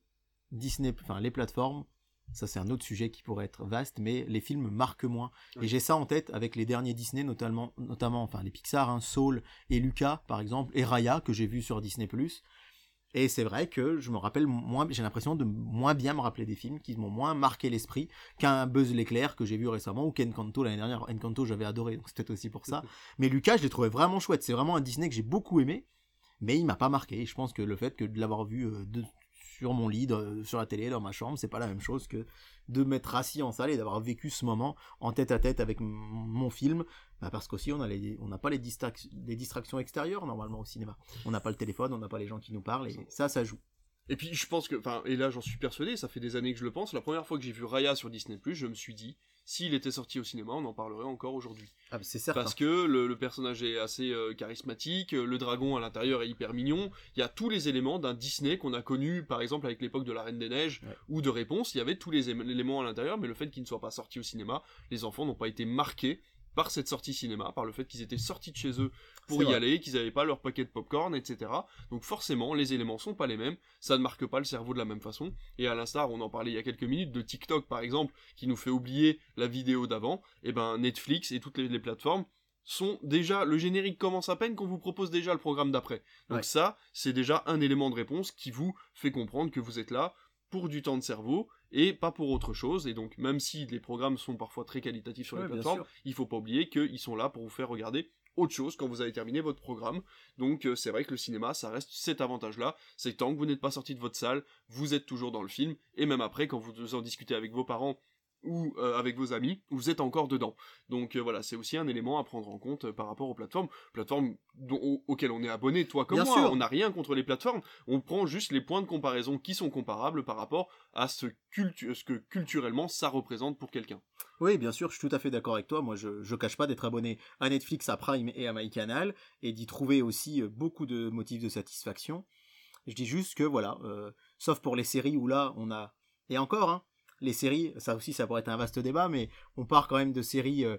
Disney, enfin les plateformes, ça c'est un autre sujet qui pourrait être vaste, mais les films marquent moins. Et j'ai ça en tête avec les derniers Disney, notamment, notamment enfin les Pixar, hein, Soul et Lucas par exemple, et Raya que j'ai vu sur Disney+. Et c'est vrai que je me rappelle moins, j'ai l'impression de moins bien me rappeler des films qui m'ont moins marqué l'esprit qu'un Buzz l'éclair que j'ai vu récemment ou qu'Encanto l'année dernière. Encanto j'avais adoré, donc c'est peut-être aussi pour ça. Mais Lucas, je l'ai trouvé vraiment chouette. C'est vraiment un Disney que j'ai beaucoup aimé, mais il m'a pas marqué. Je pense que le fait que de l'avoir vu euh, sur mon lit, sur la télé, dans ma chambre, c'est pas la même chose que de m'être assis en salle et d'avoir vécu ce moment en tête à tête avec mon film, bah, parce qu'aussi on n'a pas les, distractions extérieures normalement au cinéma. On n'a pas le téléphone, on n'a pas les gens qui nous parlent et ça, ça joue. Et puis je pense que, enfin, et là j'en suis persuadé, ça fait des années que je le pense, la première fois que j'ai vu Raya sur Disney+, je me suis dit, s'il était sorti au cinéma, on en parlerait encore aujourd'hui. Ah, c'est certain. Parce que le, personnage est assez euh, charismatique, le dragon à l'intérieur est hyper mignon, il y a tous les éléments d'un Disney qu'on a connu, par exemple avec l'époque de la Reine des Neiges, ou de Réponse, il y avait tous les éléments à l'intérieur, mais le fait qu'il ne soit pas sorti au cinéma, les enfants n'ont pas été marqués par cette sortie cinéma, par le fait qu'ils étaient sortis de chez eux pour y aller, qu'ils n'avaient pas leur paquet de popcorn, etc. Donc forcément, les éléments sont pas les mêmes, ça ne marque pas le cerveau de la même façon. Et à l'instar, on en parlait il y a quelques minutes de TikTok par exemple, qui nous fait oublier la vidéo d'avant. Et eh ben Netflix et toutes les, plateformes sont déjà le générique commence à peine qu'on vous propose déjà le programme d'après. Donc ça, c'est déjà un élément de réponse qui vous fait comprendre que vous êtes là pour du temps de cerveau et pas pour autre chose. Et donc, même si les programmes sont parfois très qualitatifs sur les plateformes, il faut pas oublier qu'ils sont là pour vous faire regarder autre chose quand vous avez terminé votre programme. Donc euh, c'est vrai que le cinéma, ça reste cet avantage-là, c'est que tant que vous n'êtes pas sorti de votre salle, vous êtes toujours dans le film, et même après, quand vous en discutez avec vos parents ou euh, avec vos amis, vous êtes encore dedans. Donc euh, voilà, c'est aussi un élément à prendre en compte euh, par rapport aux plateteformes, plateformes auxquelles on est abonné, toi comme moi, on n'a rien contre les plateformes, on prend juste les points de comparaison qui sont comparables par rapport à ce, ce que culturellement ça représente pour quelqu'un. Oui, bien sûr, je suis tout à fait d'accord avec toi. Moi, je, je cache pas d'être abonné à Netflix, à Prime et à MyCanal, et d'y trouver aussi beaucoup de motifs de satisfaction. Je dis juste que voilà, sauf pour les séries où là, on a et encore, hein, les séries, ça aussi, ça pourrait être un vaste débat, mais on part quand même de séries, euh,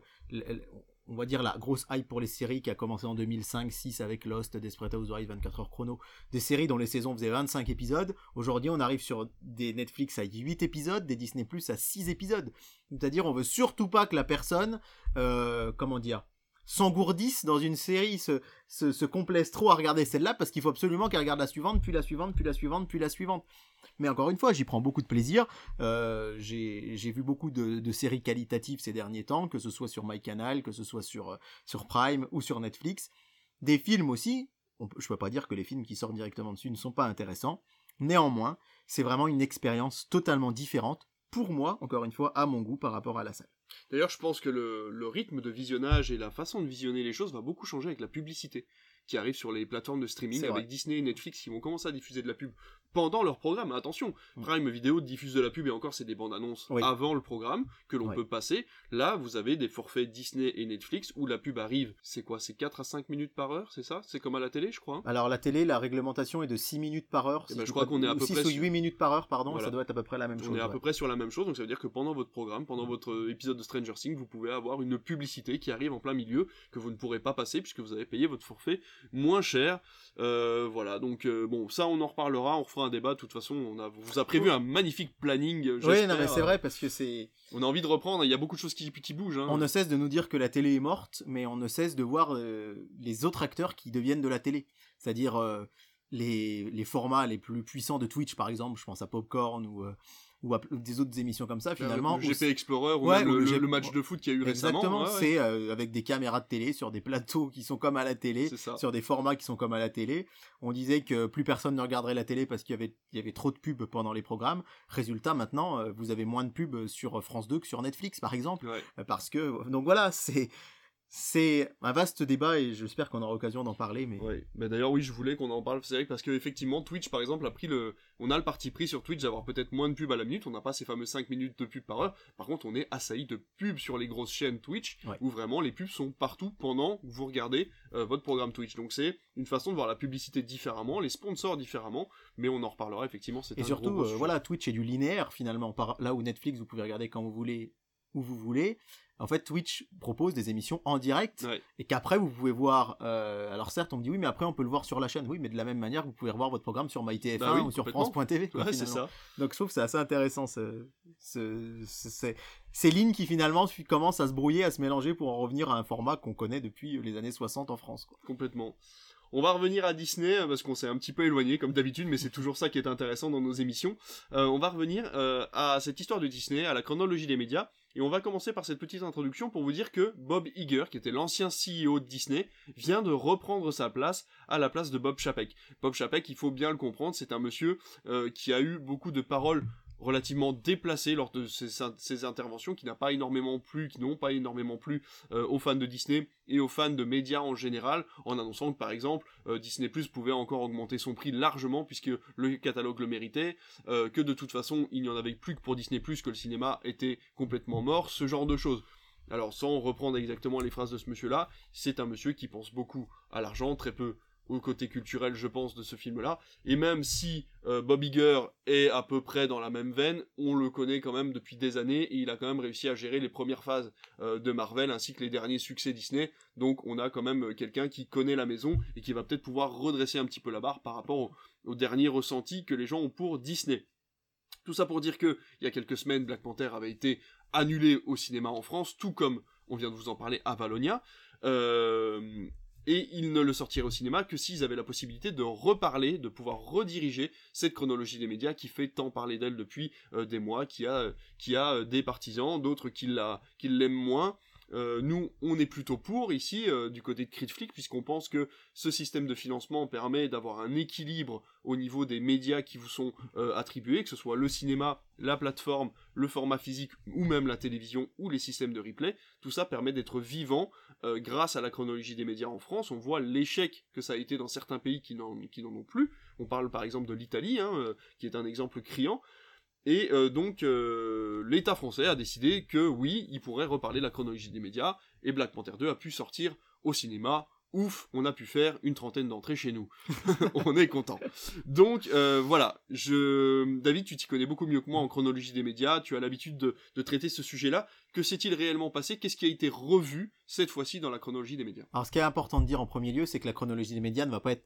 on va dire la grosse hype pour les séries qui a commencé en 2005-6 avec Lost, Desperate Housewives, 24 heures chrono, des séries dont les saisons faisaient 25 épisodes. Aujourd'hui, on arrive sur des Netflix à 8 épisodes, des Disney Plus à 6 épisodes. C'est-à-dire, on veut surtout pas que la personne, euh, comment dire, s'engourdisse dans une série, se, se, se complaise trop à regarder celle-là parce qu'il faut absolument qu'elle regarde la suivante, puis la suivante, puis la suivante, puis la suivante. Mais encore une fois, j'y prends beaucoup de plaisir. Euh, j'ai vu beaucoup de, séries qualitatives ces derniers temps, que ce soit sur MyCanal, que ce soit sur, euh, sur Prime ou sur Netflix. Des films aussi. je ne peux pas dire que les films qui sortent directement dessus ne sont pas intéressants. Néanmoins, c'est vraiment une expérience totalement différente, pour moi, encore une fois, à mon goût par rapport à la salle. D'ailleurs, je pense que le, rythme de visionnage et la façon de visionner les choses va beaucoup changer avec la publicité qui arrivent sur les plateformes de streaming avec. Disney et Netflix qui vont commencer à diffuser de la pub pendant leur programme. Attention, Mm. Prime Video diffuse de la pub et encore c'est des bandes annonces Oui. avant le programme que l'on Oui. peut passer. Là, vous avez des forfaits Disney et Netflix où la pub arrive. C'est quoi C'est 4 à 5 minutes par heure, c'est ça? C'est comme à la télé, je crois. hein Alors la télé, la réglementation est de 6 minutes par heure. Eh si ben, je crois qu'on est à peu 6 près ou sur- 8 minutes par heure, pardon, Voilà. ça doit être à peu près la même chose. On est à ouais. peu près sur la même chose, donc ça veut dire que pendant votre programme, pendant votre euh, épisode de Stranger Things, vous pouvez avoir une publicité qui arrive en plein milieu que vous ne pourrez pas passer puisque vous avez payé votre forfait moins cher. Euh, voilà, donc euh, bon, ça on en reparlera, on refera un débat. De toute façon, on a, on vous a prévu un magnifique planning. euh, Oui, j'espère. non, mais c'est vrai parce que c'est. On a envie de reprendre. Il y a beaucoup de choses qui, qui bougent. hein. On ne cesse de nous dire que la télé est morte, mais on ne cesse de voir euh, les autres acteurs qui deviennent de la télé. C'est-à-dire les, les formats les plus puissants de Twitch, par exemple, je pense à Popcorn ou, ou à des autres émissions comme ça, finalement. le où GP Explorer ou Ouais, même ou le, le le- le match de foot qu'il y a eu récemment. Exactement, ouais, ouais. c'est euh, avec des caméras de télé sur des plateaux qui sont comme à la télé, sur des formats qui sont comme à la télé. On disait que plus personne ne regarderait la télé parce qu'il y avait, il y avait trop de pubs pendant les programmes. Résultat, maintenant, euh, vous avez moins de pubs sur France 2 que sur Netflix, par exemple. Euh, Parce que, donc voilà, c'est, c'est un vaste débat et j'espère qu'on aura l'occasion d'en parler, mais Ouais, mais d'ailleurs oui, je voulais qu'on en parle, c'est vrai parce que effectivement Twitch par exemple a pris le, on a le parti pris sur Twitch d'avoir peut-être moins de pubs à la minute, on n'a pas ces fameux 5 minutes de pub par heure. Par contre, on est assailli de pubs sur les grosses chaînes Twitch Ouais. où vraiment les pubs sont partout pendant que vous regardez euh, votre programme Twitch. Donc c'est une façon de voir la publicité différemment, les sponsors différemment, mais on en reparlera effectivement. C'est Et un surtout, gros, euh, voilà, Twitch est du linéaire finalement. Par là où Netflix, vous pouvez regarder quand vous voulez, où vous voulez. En fait, Twitch propose des émissions en direct Ouais. et qu'après vous pouvez voir. euh, alors certes, on me dit oui, mais après on peut le voir sur la chaîne. Oui, mais de la même manière, vous pouvez revoir votre programme sur MyTF1 Bah oui, ou sur. France.tv. Ouais, c'est ça. Donc je trouve que c'est assez intéressant ce, ce- ce- ces- lignes qui finalement commencent à se brouiller, à se mélanger pour en revenir à un format qu'on connaît depuis les années 60 en France. Quoi. Complètement. On va revenir à Disney euh, parce qu'on s'est un petit peu éloigné comme d'habitude, mais c'est toujours ça qui est intéressant dans nos émissions. Euh, on va revenir euh, à cette histoire de Disney, à la chronologie des médias, et on va commencer par cette petite introduction pour vous dire que Bob Iger, qui était l'ancien CEO de Disney, vient de reprendre sa place à la place de Bob Chapek. Bob Chapek, il faut bien le comprendre, c'est un monsieur qui a eu beaucoup de paroles relativement déplacées lors de ses interventions, qui n'a pas énormément plu, qui n'ont pas énormément plu euh, aux fans de Disney et aux fans de médias en général, en annonçant que par exemple euh, Disney Plus pouvait encore augmenter son prix largement puisque le catalogue le méritait, euh, que de toute façon il n'y en avait plus que pour Disney Plus, que le cinéma était complètement mort, ce genre de choses. Alors sans reprendre exactement les phrases de ce monsieur-là, c'est un monsieur qui pense beaucoup à l'argent, très peu côté culturel, je pense, de ce film-là. Et même si euh, Bob Iger est à peu près dans la même veine, on le connaît quand même depuis des années et il a quand même réussi à gérer les premières phases euh, de Marvel ainsi que les derniers succès Disney. Donc on a quand même quelqu'un qui connaît la maison et qui va peut-être pouvoir redresser un petit peu la barre par rapport au, au dernier ressenti que les gens ont pour Disney. Tout ça pour dire que il y a quelques semaines, Black Panther avait été annulé au cinéma en France, tout comme on vient de vous en parler à Valonia. Euh, et ils ne le sortiraient au cinéma que s'ils avaient la possibilité de reparler, de pouvoir rediriger cette chronologie des médias qui fait tant parler d'elle depuis euh, des mois, qui a, a euh, des partisans, d'autres qui l'aiment moins. Euh, nous, on est plutôt pour ici, euh, du côté de Critflick, puisqu'on pense que ce système de financement permet d'avoir un équilibre au niveau des médias qui vous sont euh, attribués, que ce soit le cinéma, la plateforme, le format physique ou même la télévision ou les systèmes de replay. Tout ça permet d'être vivant grâce à la chronologie des médias en France. On voit l'échec que ça a été dans certains pays qui n'en ont plus. On parle par exemple de l'Italie, hein, qui est un exemple criant. Et euh, donc euh, l'État français a décidé que oui, il pourrait reparler la chronologie des médias, et Black Panther 2 a pu sortir au cinéma. Ouf, on a pu faire une trentaine d'entrées chez nous. on est content. Donc euh, voilà. David, tu t'y connais beaucoup mieux que moi en chronologie des médias, tu as l'habitude de, de traiter ce sujet-là. Que s'est-il réellement passé? Qu'est-ce qui a été revu cette fois-ci dans la chronologie des médias? Alors ce qui est important de dire en premier lieu, c'est que la chronologie des médias ne va pas être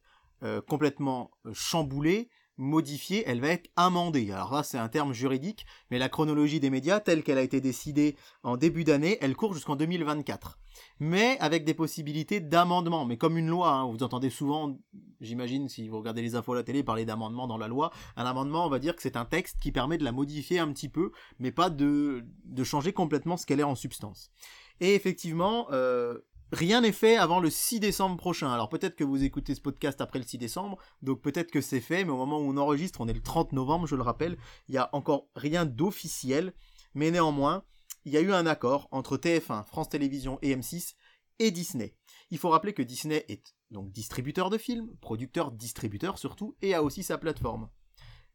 complètement chamboulée, modifiée, elle va être amendée. Alors là, c'est un terme juridique, mais la chronologie des médias, telle qu'elle a été décidée en début d'année, elle court jusqu'en 2024. Mais avec des possibilités d'amendement, mais comme une loi, hein, vous entendez souvent, j'imagine, si vous regardez les infos à la télé, parler d'amendement dans la loi. Un amendement, on va dire que c'est un texte qui permet de la modifier un petit peu, mais pas de, de changer complètement ce qu'elle est en substance. Et effectivement, euh, rien n'est fait avant le 6 décembre prochain. Alors peut-être que vous écoutez ce podcast après le 6 décembre, donc peut-être que c'est fait, mais au moment où on enregistre, on est le 30 novembre, je le rappelle, il n'y a encore rien d'officiel, mais néanmoins, il y a eu un accord entre TF1, France Télévisions et M6 et Disney. Il faut rappeler que Disney est donc distributeur de films, producteur, distributeur surtout, et a aussi sa plateforme.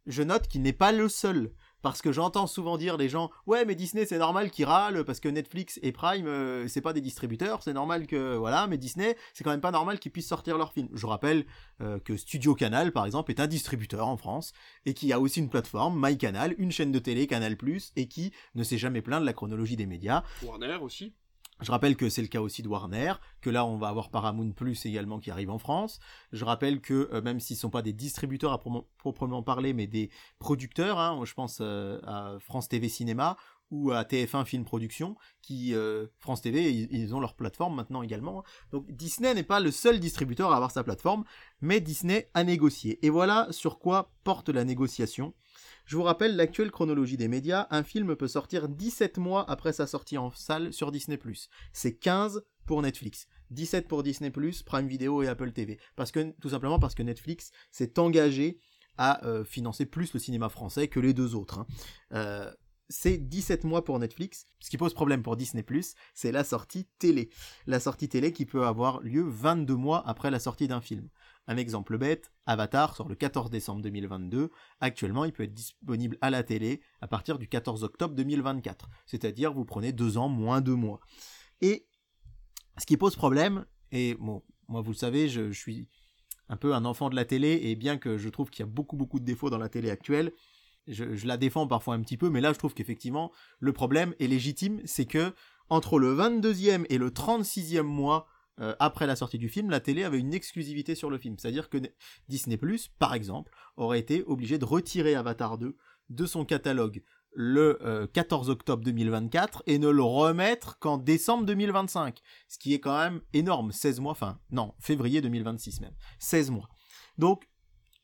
Je note qu'il n'est pas le seul, parce que j'entends souvent dire des gens ouais mais Disney c'est normal qu'ils râlent parce que Netflix et Prime euh, c'est pas des distributeurs, c'est normal que voilà, mais Disney c'est quand même pas normal qu'ils puissent sortir leurs films. Je rappelle euh, que Studio Canal par exemple est un distributeur en France et qui a aussi une plateforme MyCanal, une chaîne de télé Canal+ et qui ne s'est jamais plaint de la chronologie des médias. Warner aussi. Je rappelle que c'est le cas aussi de Warner, que là on va avoir Paramount Plus également qui arrive en France. Je rappelle que euh, même s'ils ne sont pas des distributeurs à proprement parler, mais des producteurs, hein, je pense euh, à France TV Cinéma ou à TF1 Film Production, qui euh, France TV, ils, ont leur plateforme maintenant également. Donc Disney n'est pas le seul distributeur à avoir sa plateforme, mais Disney a négocié. Et voilà sur quoi porte la négociation. Je vous rappelle l'actuelle chronologie des médias, un film peut sortir 17 mois après sa sortie en salle sur Disney+. C'est 15 pour Netflix, 17 pour Disney+, Prime Video et Apple TV. Tout simplement parce que Netflix s'est engagé à euh, financer plus le cinéma français que les deux autres. Hein. Euh, c'est 17 mois pour Netflix. Ce qui pose problème pour Disney+, c'est la sortie télé. La sortie télé qui peut avoir lieu 22 mois après la sortie d'un film. Un exemple bête, Avatar sort le 14 décembre 2022. Actuellement, il peut être disponible à la télé à partir du 14 octobre 2024. C'est-à-dire, vous prenez deux ans moins deux mois. Et ce qui pose problème, et bon, moi vous le savez, je, suis un peu un enfant de la télé, et bien que je trouve qu'il y a beaucoup beaucoup de défauts dans la télé actuelle, je, la défends parfois un petit peu, mais là je trouve qu'effectivement, le problème est légitime, c'est que entre le 22e et le 36e mois euh, après la sortie du film, la télé avait une exclusivité sur le film. C'est-à-dire que Disney ⁇ par exemple, aurait été obligé de retirer Avatar 2 de son catalogue le 14 euh, octobre 2024 et ne le remettre qu'en décembre 2025. Ce qui est quand même énorme, 16 mois, enfin non, février 2026 même, 16 mois. Donc,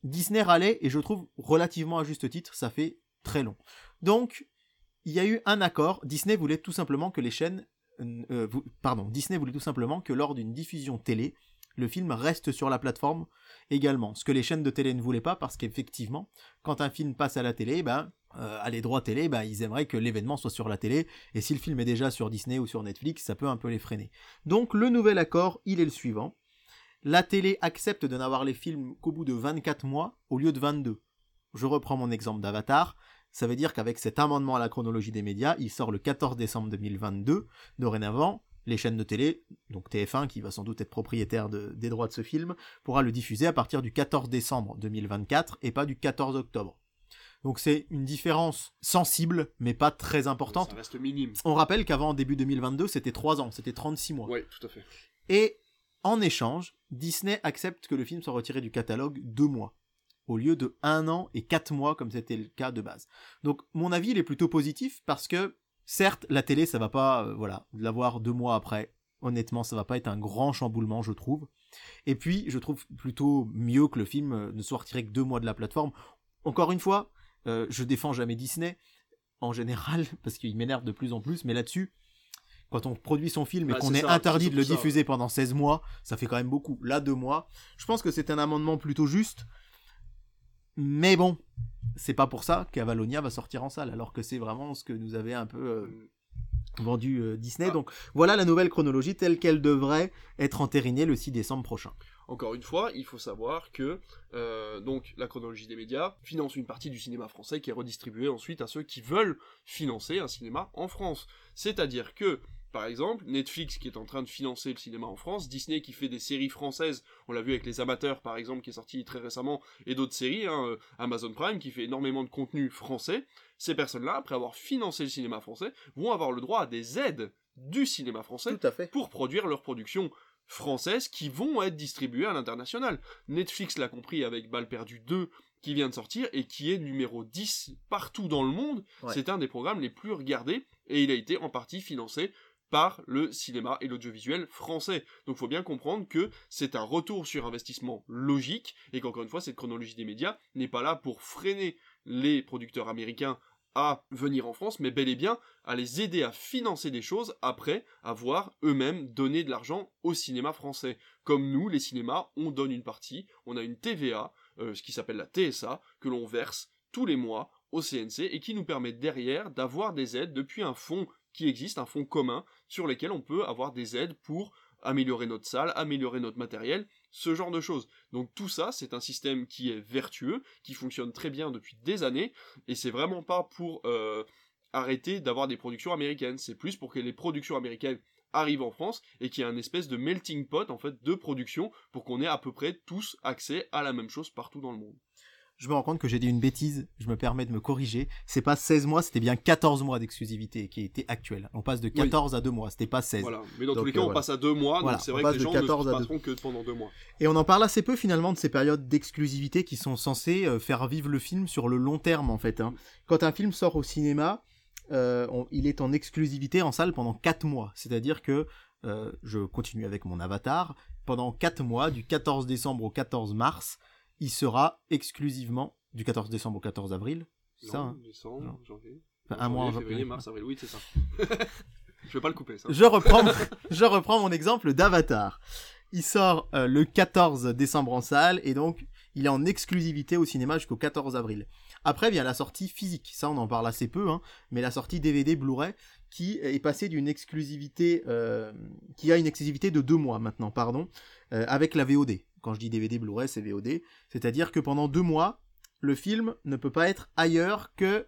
Disney râlait, et je trouve relativement à juste titre, ça fait très long. Donc, il y a eu un accord, Disney voulait tout simplement que les chaînes euh, Disney voulait tout simplement que lors d'une diffusion télé, le film reste sur la plateforme également. Ce que les chaînes de télé ne voulaient pas parce qu'effectivement, quand un film passe à la télé, ben, euh, à les droits télé, ben, ils aimeraient que l'événement soit sur la télé. Et si le film est déjà sur Disney ou sur Netflix, ça peut un peu les freiner. Donc le nouvel accord, il est le suivant. La télé accepte de n'avoir les films qu'au bout de 24 mois au lieu de 22. Je reprends mon exemple d'Avatar. Ça veut dire qu'avec cet amendement à la chronologie des médias, il sort le 14 décembre 2022. Dorénavant, les chaînes de télé, donc TF1 qui va sans doute être propriétaire des droits de ce film, pourra le diffuser à partir du 14 décembre 2024 et pas du 14 octobre. Donc c'est une différence sensible, mais pas très importante. Ça reste minime. On rappelle qu'avant début 2022, c'était 3 ans, c'était 36 mois. Oui, tout à fait. Et en échange, Disney accepte que le film soit retiré du catalogue deux mois au lieu de un an et quatre mois comme c'était le cas de base. Donc mon avis il est plutôt positif parce que certes la télé ça va pas euh, voilà l'avoir deux mois après honnêtement ça va pas être un grand chamboulement je trouve et puis je trouve plutôt mieux que le film euh, ne soit retiré que deux mois de la plateforme encore une fois euh, je défends jamais Disney en général parce qu'il m'énerve de plus en plus mais là-dessus quand on produit son film et bah, qu'on est, interdit de le diffuser pendant 16 mois, ça fait quand même beaucoup. Là, deux mois. Je pense que c'est un amendement plutôt juste. Mais bon, c'est pas pour ça qu'Avalonia va sortir en salle, alors que c'est vraiment ce que nous avait un peu euh, vendu euh, Disney. Ah. Donc voilà la nouvelle chronologie telle qu'elle devrait être entérinée le 6 décembre prochain. Encore une fois, il faut savoir que euh, donc la chronologie des médias finance une partie du cinéma français qui est redistribuée ensuite à ceux qui veulent financer un cinéma en France. C'est-à-dire que par exemple, Netflix qui est en train de financer le cinéma en France, Disney qui fait des séries françaises, on l'a vu avec Les Amateurs par exemple qui est sorti très récemment, et d'autres séries, hein, euh, Amazon Prime qui fait énormément de contenu français, ces personnes-là, après avoir financé le cinéma français, vont avoir le droit à des aides du cinéma français pour produire leurs productions françaises qui vont être distribuées à l'international. Netflix l'a compris avec Balle perdue 2 qui vient de sortir et qui est numéro 10 partout dans le monde. C'est un des programmes les plus regardés et il a été en partie financé par le cinéma et l'audiovisuel français. Donc il faut bien comprendre que c'est un retour sur investissement logique et qu'encore une fois cette chronologie des médias n'est pas là pour freiner les producteurs américains à venir en France, mais bel et bien à les aider à financer des choses après avoir eux-mêmes donné de l'argent au cinéma français. Comme nous, les cinémas, on donne une partie, on a une TVA, euh, ce qui s'appelle la TSA, que l'on verse tous les mois au CNC et qui nous permet derrière d'avoir des aides depuis un fonds qui existe, un fonds commun sur lesquels on peut avoir des aides pour améliorer notre salle, améliorer notre matériel, ce genre de choses. Donc tout ça, c'est un système qui est vertueux, qui fonctionne très bien depuis des années, et c'est vraiment pas pour euh, arrêter d'avoir des productions américaines, c'est plus pour que les productions américaines arrivent en France et qu'il y ait un espèce de melting pot en fait de production pour qu'on ait à peu près tous accès à la même chose partout dans le monde je me rends compte que j'ai dit une bêtise, je me permets de me corriger. C'est pas 16 mois, c'était bien 14 mois d'exclusivité qui était actuelle. On passe de 14 à 2 mois, c'était pas 16. Voilà, mais dans tous les cas, on passe à 2 mois, donc c'est vrai que les gens 14 ne se passeront que pendant 2 mois. Et on en parle assez peu finalement de ces périodes d'exclusivité qui sont censées euh, faire vivre le film sur le long terme en fait. Hein. Quand un film sort au cinéma, euh, il est en exclusivité en salle pendant 4 mois. C'est-à-dire que, euh, je continue avec mon avatar, pendant 4 mois, du 14 décembre au 14 mars, il sera exclusivement du 14 décembre au 14 avril. C'est ça, hein décembre, janvier. un mois en février, mars, avril, oui, c'est ça. je vais pas le couper, ça. Je reprends, je reprends mon exemple d'Avatar. Il sort euh, le 14 décembre en salle et donc il est en exclusivité au cinéma jusqu'au 14 avril. Après vient la sortie physique, ça on en parle assez peu, hein, mais la sortie DVD Blu-ray qui est passée d'une exclusivité, euh, qui a une exclusivité de deux mois maintenant, pardon, euh, avec la VOD. Quand je dis DVD, Blu-ray, c'est VOD. C'est-à-dire que pendant deux mois, le film ne peut pas être ailleurs que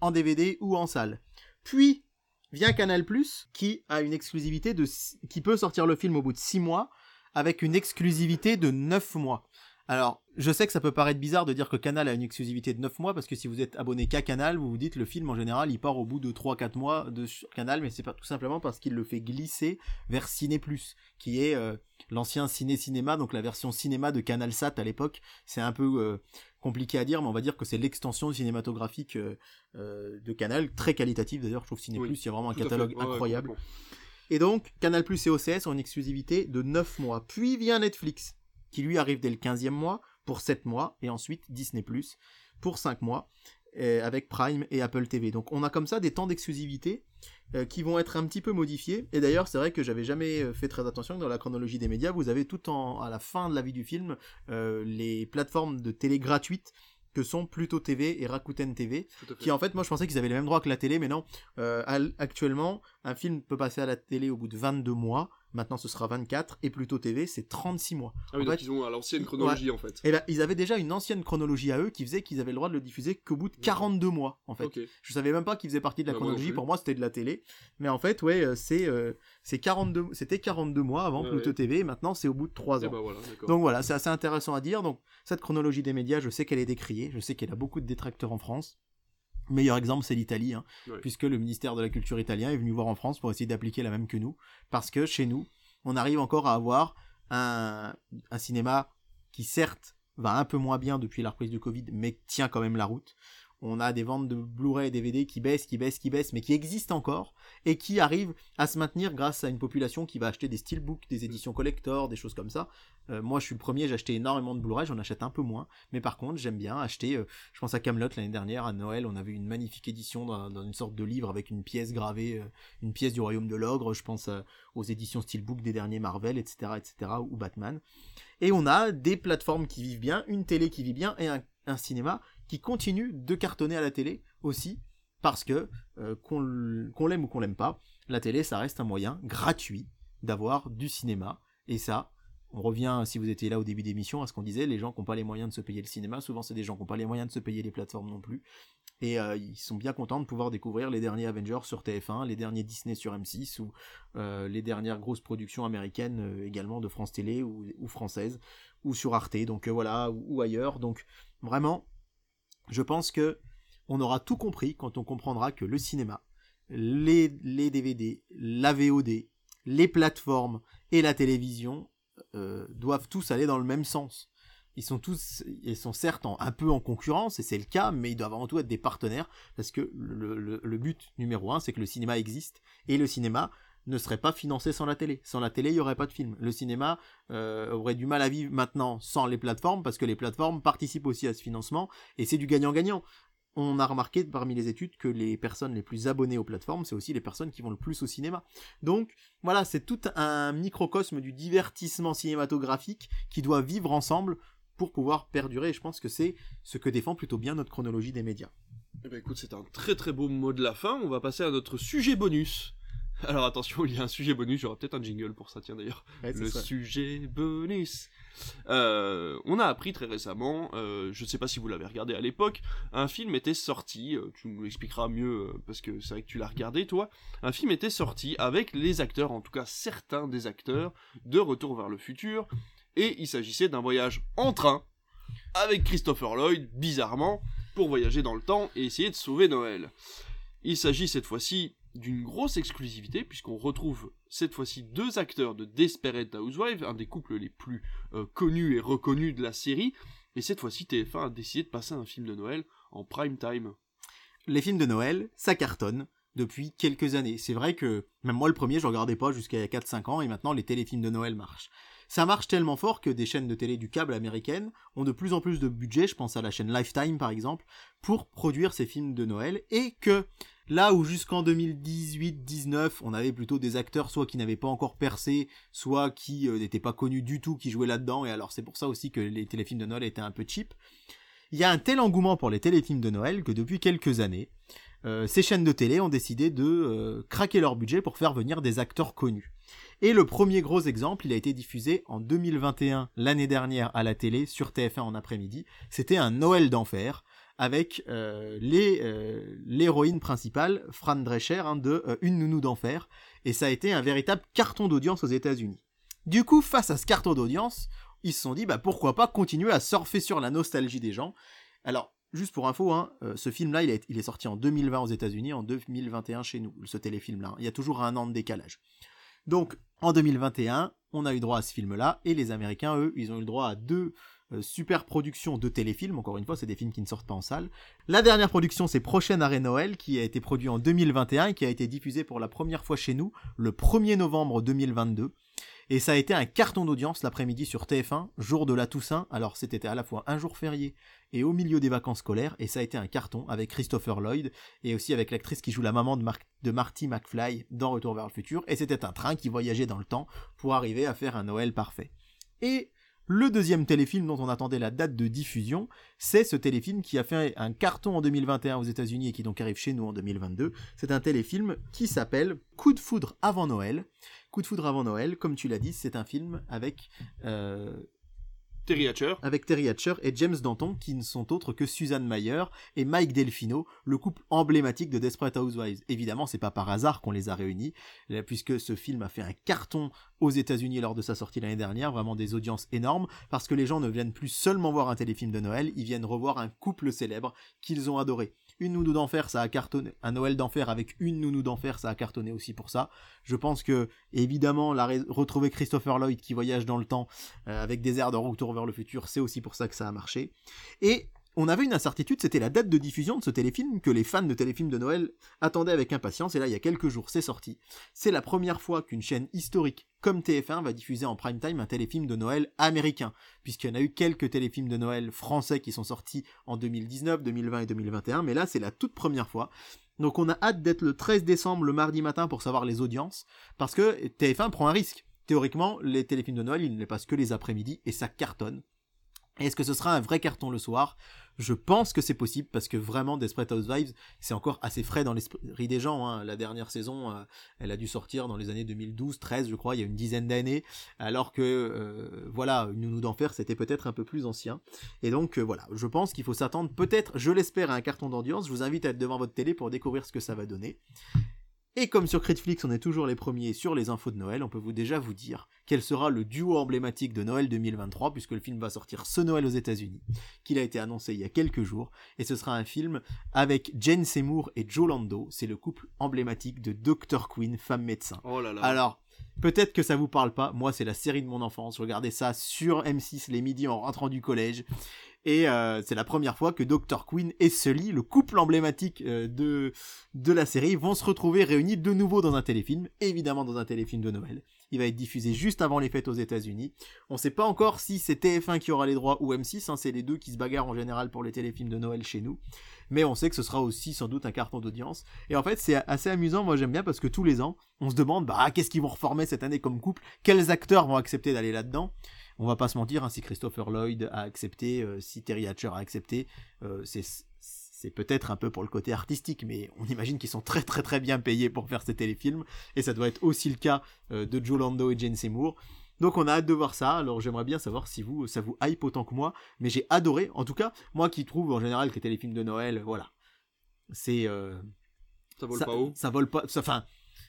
en DVD ou en salle. Puis vient Canal+, qui a une exclusivité de, qui peut sortir le film au bout de six mois, avec une exclusivité de neuf mois. Alors, je sais que ça peut paraître bizarre de dire que Canal a une exclusivité de 9 mois, parce que si vous êtes abonné qu'à Canal, vous vous dites le film en général il part au bout de 3-4 mois de Canal, mais c'est pas tout simplement parce qu'il le fait glisser vers Ciné Plus, qui est euh, l'ancien Ciné Cinéma, donc la version cinéma de Canal Sat à l'époque. C'est un peu euh, compliqué à dire, mais on va dire que c'est l'extension cinématographique euh, de Canal, très qualitative d'ailleurs, je trouve Ciné Plus, il y a vraiment un catalogue incroyable. et donc, Canal Plus et OCS ont une exclusivité de 9 mois. Puis vient Netflix qui lui arrive dès le 15e mois pour 7 mois, et ensuite Disney ⁇ pour 5 mois, euh, avec Prime et Apple TV. Donc on a comme ça des temps d'exclusivité euh, qui vont être un petit peu modifiés. Et d'ailleurs, c'est vrai que j'avais jamais euh, fait très attention que dans la chronologie des médias, vous avez tout en, à la fin de la vie du film les plateformes de télé gratuites que sont Pluto TV et Rakuten TV, qui en fait, moi je pensais qu'ils avaient les mêmes droits que la télé, mais non. actuellement, un film peut passer à la télé au bout de 22 mois, Maintenant, ce sera 24 et Pluto TV, c'est 36 mois. Ah oui, donc ils ont à l'ancienne chronologie en fait. Et là, ils avaient déjà une ancienne chronologie à eux qui faisait qu'ils avaient le droit de le diffuser qu'au bout de 42 mois en fait. Je savais même pas qu'ils faisaient partie de la bah, chronologie. Pour moi, c'était de la télé. Mais en fait, ouais, euh, c'est euh, c'est 42, c'était 42 mois avant Pluto TV. maintenant, c'est au bout de 3 ans. Bah, donc voilà, c'est assez intéressant à dire. Donc cette chronologie des médias, je sais qu'elle est décriée. Je sais qu'elle a beaucoup de détracteurs en France. Meilleur exemple, c'est l'Italie, hein, puisque le ministère de la Culture italien est venu voir en France pour essayer d'appliquer la même que nous, parce que chez nous, on arrive encore à avoir un, un cinéma qui certes va un peu moins bien depuis la reprise du Covid, mais tient quand même la route on a des ventes de Blu-ray et DVD qui baissent, qui baissent, qui baissent, mais qui existent encore et qui arrivent à se maintenir grâce à une population qui va acheter des steelbooks, des éditions collector, des choses comme ça. Euh, moi, je suis le premier, j'ai acheté énormément de Blu-ray, j'en achète un peu moins, mais par contre, j'aime bien acheter. Euh, je pense à Camelot l'année dernière à Noël, on avait une magnifique édition dans, une sorte de livre avec une pièce gravée, euh, une pièce du Royaume de l'Ogre. Je pense aux éditions steelbook des derniers Marvel, etc., etc., ou Batman. Et on a des plateformes qui vivent bien, une télé qui vit bien et un cinéma qui continue de cartonner à la télé aussi, parce que qu'on l'aime ou qu'on l'aime pas, la télé ça reste un moyen gratuit d'avoir du cinéma, et ça, on revient, si vous étiez là au début d'émission, à ce qu'on disait, les gens qui n'ont pas les moyens de se payer le cinéma, souvent c'est des gens qui n'ont pas les moyens de se payer les plateformes non plus, et euh, ils sont bien contents de pouvoir découvrir les derniers Avengers sur TF1, les derniers Disney sur M6, ou euh, les dernières grosses productions américaines également de France Télé ou, françaises, ou sur Arte, donc voilà, ou ailleurs, donc vraiment, je pense que on aura tout compris quand on comprendra que le cinéma, les, DVD, la VOD, les plateformes et la télévision euh, doivent tous aller dans le même sens. Ils sont tous, ils sont certes un peu en concurrence, et c'est le cas, mais ils doivent avant tout être des partenaires, parce que le but numéro un, c'est que le cinéma existe, et le cinéma, ne serait pas financé sans la télé. Sans la télé, il n'y aurait pas de film. Le cinéma euh, aurait du mal à vivre maintenant sans les plateformes, parce que les plateformes participent aussi à ce financement, et c'est du gagnant-gagnant. On a remarqué parmi les études que les personnes les plus abonnées aux plateformes, c'est aussi les personnes qui vont le plus au cinéma. Donc voilà, c'est tout un microcosme du divertissement cinématographique qui doit vivre ensemble pour pouvoir perdurer. Et je pense que c'est ce que défend plutôt bien notre chronologie des médias. Eh ben, écoute, c'est un très très beau mot de la fin. On va passer à notre sujet bonus. Alors attention, il y a un sujet bonus, j'aurai peut-être un jingle pour ça, tiens d'ailleurs. le sujet bonus. Euh, on a appris très récemment, euh, je ne sais pas si vous l'avez regardé à l'époque, un film était sorti, euh, tu nous l'expliqueras mieux parce que c'est vrai que tu l'as regardé toi, un film était sorti avec les acteurs, en tout cas certains des acteurs, de Retour vers le futur, et il s'agissait d'un voyage en train avec Christopher Lloyd, bizarrement, pour voyager dans le temps et essayer de sauver Noël. Il s'agit cette fois-ci d'une grosse exclusivité, puisqu'on retrouve cette fois-ci deux acteurs de Desperate Housewives, un des couples les plus euh, connus et reconnus de la série, et cette fois-ci TF1 a décidé de passer un film de Noël en prime time. Les films de Noël, ça cartonne depuis quelques années. C'est vrai que même moi le premier, je regardais pas jusqu'à 4-5 ans, et maintenant les téléfilms de Noël marchent. Ça marche tellement fort que des chaînes de télé du câble américaines ont de plus en plus de budget, je pense à la chaîne Lifetime par exemple, pour produire ces films de Noël, et que Là où jusqu'en 2018-19, on avait plutôt des acteurs soit qui n'avaient pas encore percé, soit qui euh, n'étaient pas connus du tout, qui jouaient là-dedans, et alors c'est pour ça aussi que les téléfilms de Noël étaient un peu cheap. Il y a un tel engouement pour les téléfilms de Noël que depuis quelques années, euh, ces chaînes de télé ont décidé de euh, craquer leur budget pour faire venir des acteurs connus. Et le premier gros exemple, il a été diffusé en 2021, l'année dernière, à la télé, sur TF1 en après-midi. C'était un Noël d'enfer, avec euh, euh, l'héroïne principale, Fran Drescher, hein, de euh, Une nounou d'enfer, et ça a été un véritable carton d'audience aux États-Unis. Du coup, face à ce carton d'audience, ils se sont dit bah pourquoi pas continuer à surfer sur la nostalgie des gens. Alors, juste pour info, hein, ce film-là, il, est sorti en 2020 aux États-Unis, en 2021 chez nous, ce téléfilm-là. Il y a toujours un an de décalage. Donc, en 2021, on a eu droit à ce film-là, et les Américains, eux, ils ont eu le droit à deux super production de téléfilms, encore une fois, c'est des films qui ne sortent pas en salle. La dernière production, c'est Prochaine Arrêt Noël, qui a été produit en 2021 et qui a été diffusé pour la première fois chez nous le 1er novembre 2022. Et ça a été un carton d'audience l'après-midi sur TF1, jour de la Toussaint. Alors c'était à la fois un jour férié et au milieu des vacances scolaires, et ça a été un carton avec Christopher Lloyd et aussi avec l'actrice qui joue la maman de, de Marty McFly dans Retour vers le futur. Et c'était un train qui voyageait dans le temps pour arriver à faire un Noël parfait. Et le deuxième téléfilm dont on attendait la date de diffusion, c'est ce téléfilm qui a fait un carton en 2021 aux États-Unis et qui donc arrive chez nous en 2022. C'est un téléfilm qui s'appelle Coup de foudre avant Noël. Coup de foudre avant Noël, comme tu l'as dit, c'est un film avec euh, Terry Hatcher. Avec Terry Hatcher et James Danton, qui ne sont autres que Suzanne Mayer et Mike Delfino, le couple emblématique de Desperate Housewives. Évidemment, c'est pas par hasard qu'on les a réunis, puisque ce film a fait un carton aux États-Unis lors de sa sortie l'année dernière, vraiment des audiences énormes, parce que les gens ne viennent plus seulement voir un téléfilm de Noël, ils viennent revoir un couple célèbre qu'ils ont adoré. Une nounou d'enfer, ça a cartonné. Un Noël d'enfer avec une nounou d'enfer, ça a cartonné aussi pour ça. Je pense que, évidemment, la retrouver Christopher Lloyd qui voyage dans le temps euh, avec des airs de retour vers le futur, c'est aussi pour ça que ça a marché. Et on avait une incertitude, c'était la date de diffusion de ce téléfilm que les fans de téléfilms de Noël attendaient avec impatience, et là il y a quelques jours c'est sorti. C'est la première fois qu'une chaîne historique comme TF1 va diffuser en prime time un téléfilm de Noël américain, puisqu'il y en a eu quelques téléfilms de Noël français qui sont sortis en 2019, 2020 et 2021, mais là c'est la toute première fois. Donc on a hâte d'être le 13 décembre le mardi matin pour savoir les audiences, parce que TF1 prend un risque. Théoriquement, les téléfilms de Noël, ils ne les passent que les après-midi, et ça cartonne. Est-ce que ce sera un vrai carton le soir? Je pense que c'est possible parce que vraiment Desperate Housewives, c'est encore assez frais dans l'esprit des gens. Hein. La dernière saison, euh, elle a dû sortir dans les années 2012, 13, je crois, il y a une dizaine d'années, alors que euh, voilà, une nounou d'enfer, c'était peut-être un peu plus ancien. Et donc euh, voilà, je pense qu'il faut s'attendre peut-être, je l'espère, à un carton d'audience. Je vous invite à être devant votre télé pour découvrir ce que ça va donner. Et comme sur Critflix on est toujours les premiers sur les infos de Noël, on peut vous déjà vous dire quel sera le duo emblématique de Noël 2023, puisque le film va sortir ce Noël aux États-Unis, qu'il a été annoncé il y a quelques jours, et ce sera un film avec Jane Seymour et Joe Lando, c'est le couple emblématique de Dr. Queen, femme médecin. Oh là là. Alors, Peut-être que ça vous parle pas. Moi, c'est la série de mon enfance. Je regardais ça sur M6 les midis en rentrant du collège. Et euh, c'est la première fois que Dr. Queen et Sully, le couple emblématique euh, de, de la série, vont se retrouver réunis de nouveau dans un téléfilm, évidemment dans un téléfilm de Noël. Il va être diffusé juste avant les fêtes aux États-Unis. On sait pas encore si c'est TF1 qui aura les droits ou M6, hein, c'est les deux qui se bagarrent en général pour les téléfilms de Noël chez nous. Mais on sait que ce sera aussi sans doute un carton d'audience. Et en fait, c'est assez amusant, moi j'aime bien parce que tous les ans, on se demande, bah, qu'est-ce qu'ils vont reformer cette année comme couple? Quels acteurs vont accepter d'aller là-dedans? On va pas se mentir, hein, si Christopher Lloyd a accepté, euh, si Terry Hatcher a accepté, euh, c'est c'est peut-être un peu pour le côté artistique, mais on imagine qu'ils sont très très très bien payés pour faire ces téléfilms, et ça doit être aussi le cas euh, de Joe Lando et Jane Seymour. Donc on a hâte de voir ça, alors j'aimerais bien savoir si vous, ça vous hype autant que moi, mais j'ai adoré, en tout cas, moi qui trouve en général que les téléfilms de Noël, voilà, c'est... Euh, ça vole pas haut Ça vole pas, enfin,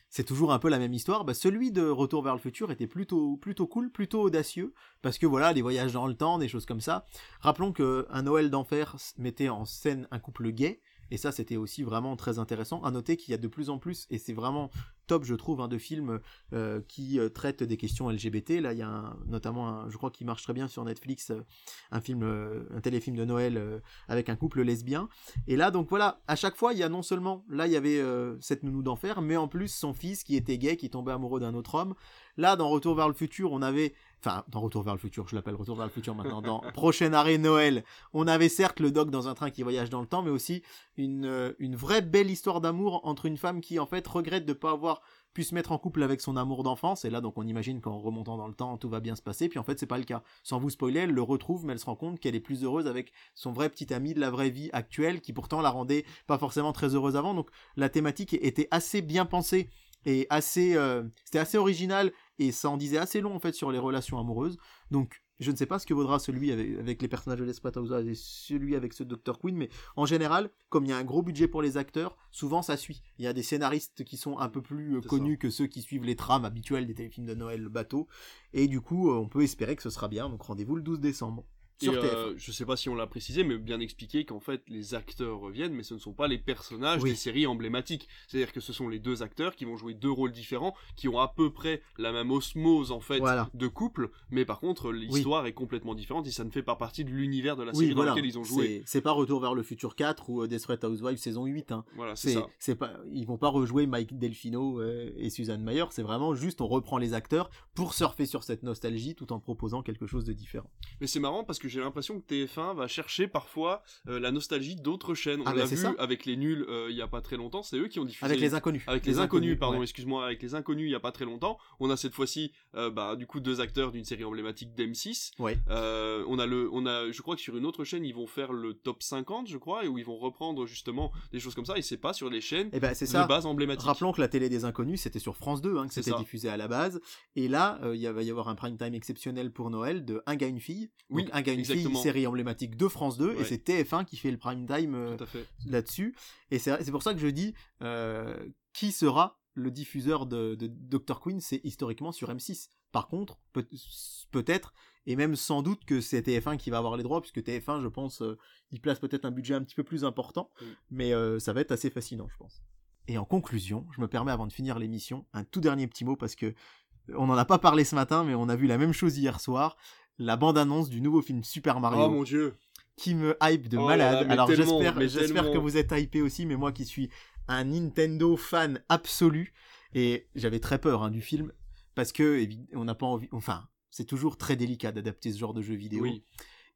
c'est toujours un peu la même histoire. Bah, celui de Retour vers le futur était plutôt, plutôt cool, plutôt audacieux, parce que voilà, les voyages dans le temps, des choses comme ça. Rappelons que Un Noël d'enfer mettait en scène un couple gay, et ça, c'était aussi vraiment très intéressant. À noter qu'il y a de plus en plus, et c'est vraiment top, je trouve, hein, de films euh, qui euh, traitent des questions LGBT. Là, il y a notamment, un, je crois qu'il marche très bien sur Netflix, euh, un film, un téléfilm de Noël avec un couple lesbien. Et là, donc voilà, à chaque fois, il y a non seulement, là, il y avait cette nounou d'enfer, mais en plus son fils qui était gay, qui tombait amoureux d'un autre homme. Là, dans Retour vers le futur, on avait enfin dans Retour vers le futur, je l'appelle Retour vers le futur maintenant, dans Prochain arrêt Noël, on avait certes le doc dans un train qui voyage dans le temps, mais aussi une, euh, une vraie belle histoire d'amour entre une femme qui en fait regrette de ne pas avoir pu se mettre en couple avec son amour d'enfance, et là donc on imagine qu'en remontant dans le temps tout va bien se passer, puis en fait c'est pas le cas. Sans vous spoiler, elle le retrouve, mais elle se rend compte qu'elle est plus heureuse avec son vrai petit ami de la vraie vie actuelle, qui pourtant la rendait pas forcément très heureuse avant, donc la thématique était assez bien pensée et assez euh, c'était assez original et ça en disait assez long en fait sur les relations amoureuses. Donc je ne sais pas ce que vaudra celui avec, les personnages de Housewives et celui avec ce Dr. Queen, mais en général, comme il y a un gros budget pour les acteurs, souvent ça suit. Il y a des scénaristes qui sont un peu plus euh, connus que ceux qui suivent les trames habituelles des téléfilms de Noël bateau, et du coup, euh, on peut espérer que ce sera bien. Donc rendez-vous le 12 décembre. Sur euh, je sais pas si on l'a précisé, mais bien expliqué qu'en fait les acteurs reviennent, mais ce ne sont pas les personnages des séries emblématiques. C'est-à-dire que ce sont les deux acteurs qui vont jouer deux rôles différents, qui ont à peu près la même osmose en fait de couple, mais par contre l'histoire est complètement différente et ça ne fait pas partie de l'univers de la série dans laquelle ils ont joué. C'est pas Retour vers le futur 4 ou euh, Desperate Housewives saison 8. Hein. Voilà, c'est. Pas, ils vont pas rejouer Mike Delfino euh, et Suzanne Mayer, c'est vraiment juste on reprend les acteurs pour surfer sur cette nostalgie tout en proposant quelque chose de différent. Mais c'est marrant parce que j'ai l'impression que TF1 va chercher parfois euh, la nostalgie d'autres chaînes. On ah, l'a vu avec les nuls euh, il y a pas très longtemps, c'est eux qui ont diffusé. Avec les inconnus. Avec les, inconnus, pardon, excuse-moi, avec les inconnus il y a pas très longtemps. On a cette fois-ci, euh, bah, du coup, deux acteurs d'une série emblématique d'M6. Ouais. on a le, on a, je crois que sur une autre chaîne, ils vont faire le top 50, je crois, et où ils vont reprendre justement des choses comme ça, et c'est pas sur les chaînes et eh ben, c'est de base emblématiques. Rappelons que la télé des inconnus, c'était sur France 2, hein, que c'était diffusé à la base. Et là, il va y avoir un prime time exceptionnel pour Noël de Un gars, une fille. Oui, un gars, une fille, série emblématique de France 2 et c'est TF1 qui fait le prime time euh, là-dessus. Et c'est pour ça que je dis euh, qui sera le diffuseur de, Dr. Queen, c'est historiquement sur M6. Par contre, peut-être, et même sans doute que c'est TF1 qui va avoir les droits, puisque TF1, je pense, euh, il place peut-être un budget un petit peu plus important, mais ça va être assez fascinant, je pense. Et en conclusion, je me permets avant de finir l'émission, un tout dernier petit mot, parce que on n'en a pas parlé ce matin, mais on a vu la même chose hier soir, la bande-annonce du nouveau film Super Mario. Oh mon dieu qui me hype de oh malade. Alors j'espère, j'espère que vous êtes hypé aussi, mais moi qui suis un Nintendo fan absolu et j'avais très peur hein, du film parce que on n'a pas envie, enfin c'est toujours très délicat d'adapter ce genre de jeu vidéo. Oui.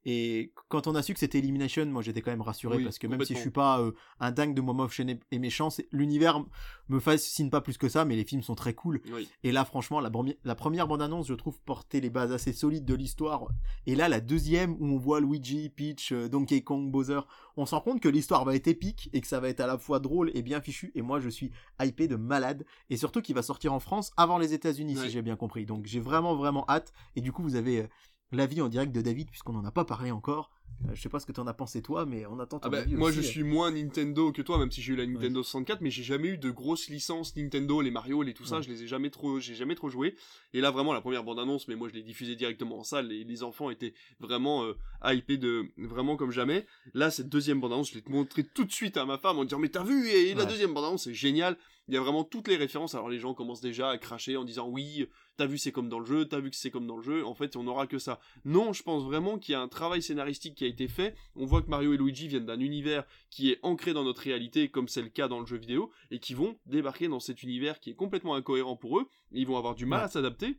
Et quand on a su que c'était Elimination, moi j'étais quand même rassuré parce que même si je suis pas euh, un dingue de Momov et méchant, l'univers me fascine pas plus que ça, mais les films sont très cool. Et là, franchement, la, la première bande-annonce, je trouve, porter les bases assez solides de l'histoire. Et là, la deuxième où on voit Luigi, Peach, euh, Donkey Kong, Bowser, on se rend compte que l'histoire va être épique et que ça va être à la fois drôle et bien fichu. Et moi, je suis hypé de malade. Et surtout qu'il va sortir en France avant les États-Unis, si j'ai bien compris. Donc j'ai vraiment, vraiment hâte. Et du coup, vous avez euh, l'avis en direct de David, puisqu'on n'en a pas parlé encore. Euh, je sais pas ce que tu en as pensé toi, mais on attend ton ah bah, Moi, je suis moins Nintendo que toi, même si j'ai eu la Nintendo 64, mais j'ai jamais eu de grosses licences Nintendo, les Mario, les tout ça, je les ai jamais trop, j'ai jamais trop joué. Et là, vraiment, la première bande-annonce, mais moi, je l'ai diffusée directement en salle, et les enfants étaient vraiment euh, hypés de, vraiment comme jamais. Là, cette deuxième bande-annonce, je l'ai montré tout de suite à ma femme en disant, mais t'as vu, et la deuxième bande-annonce, c'est génial. Il y a vraiment toutes les références. Alors les gens commencent déjà à cracher en disant oui, t'as vu c'est comme dans le jeu, t'as vu que c'est comme dans le jeu. En fait, on n'aura que ça. Non, je pense vraiment qu'il y a un travail scénaristique qui a été fait. On voit que Mario et Luigi viennent d'un univers qui est ancré dans notre réalité, comme c'est le cas dans le jeu vidéo, et qui vont débarquer dans cet univers qui est complètement incohérent pour eux. ils vont avoir du mal à s'adapter.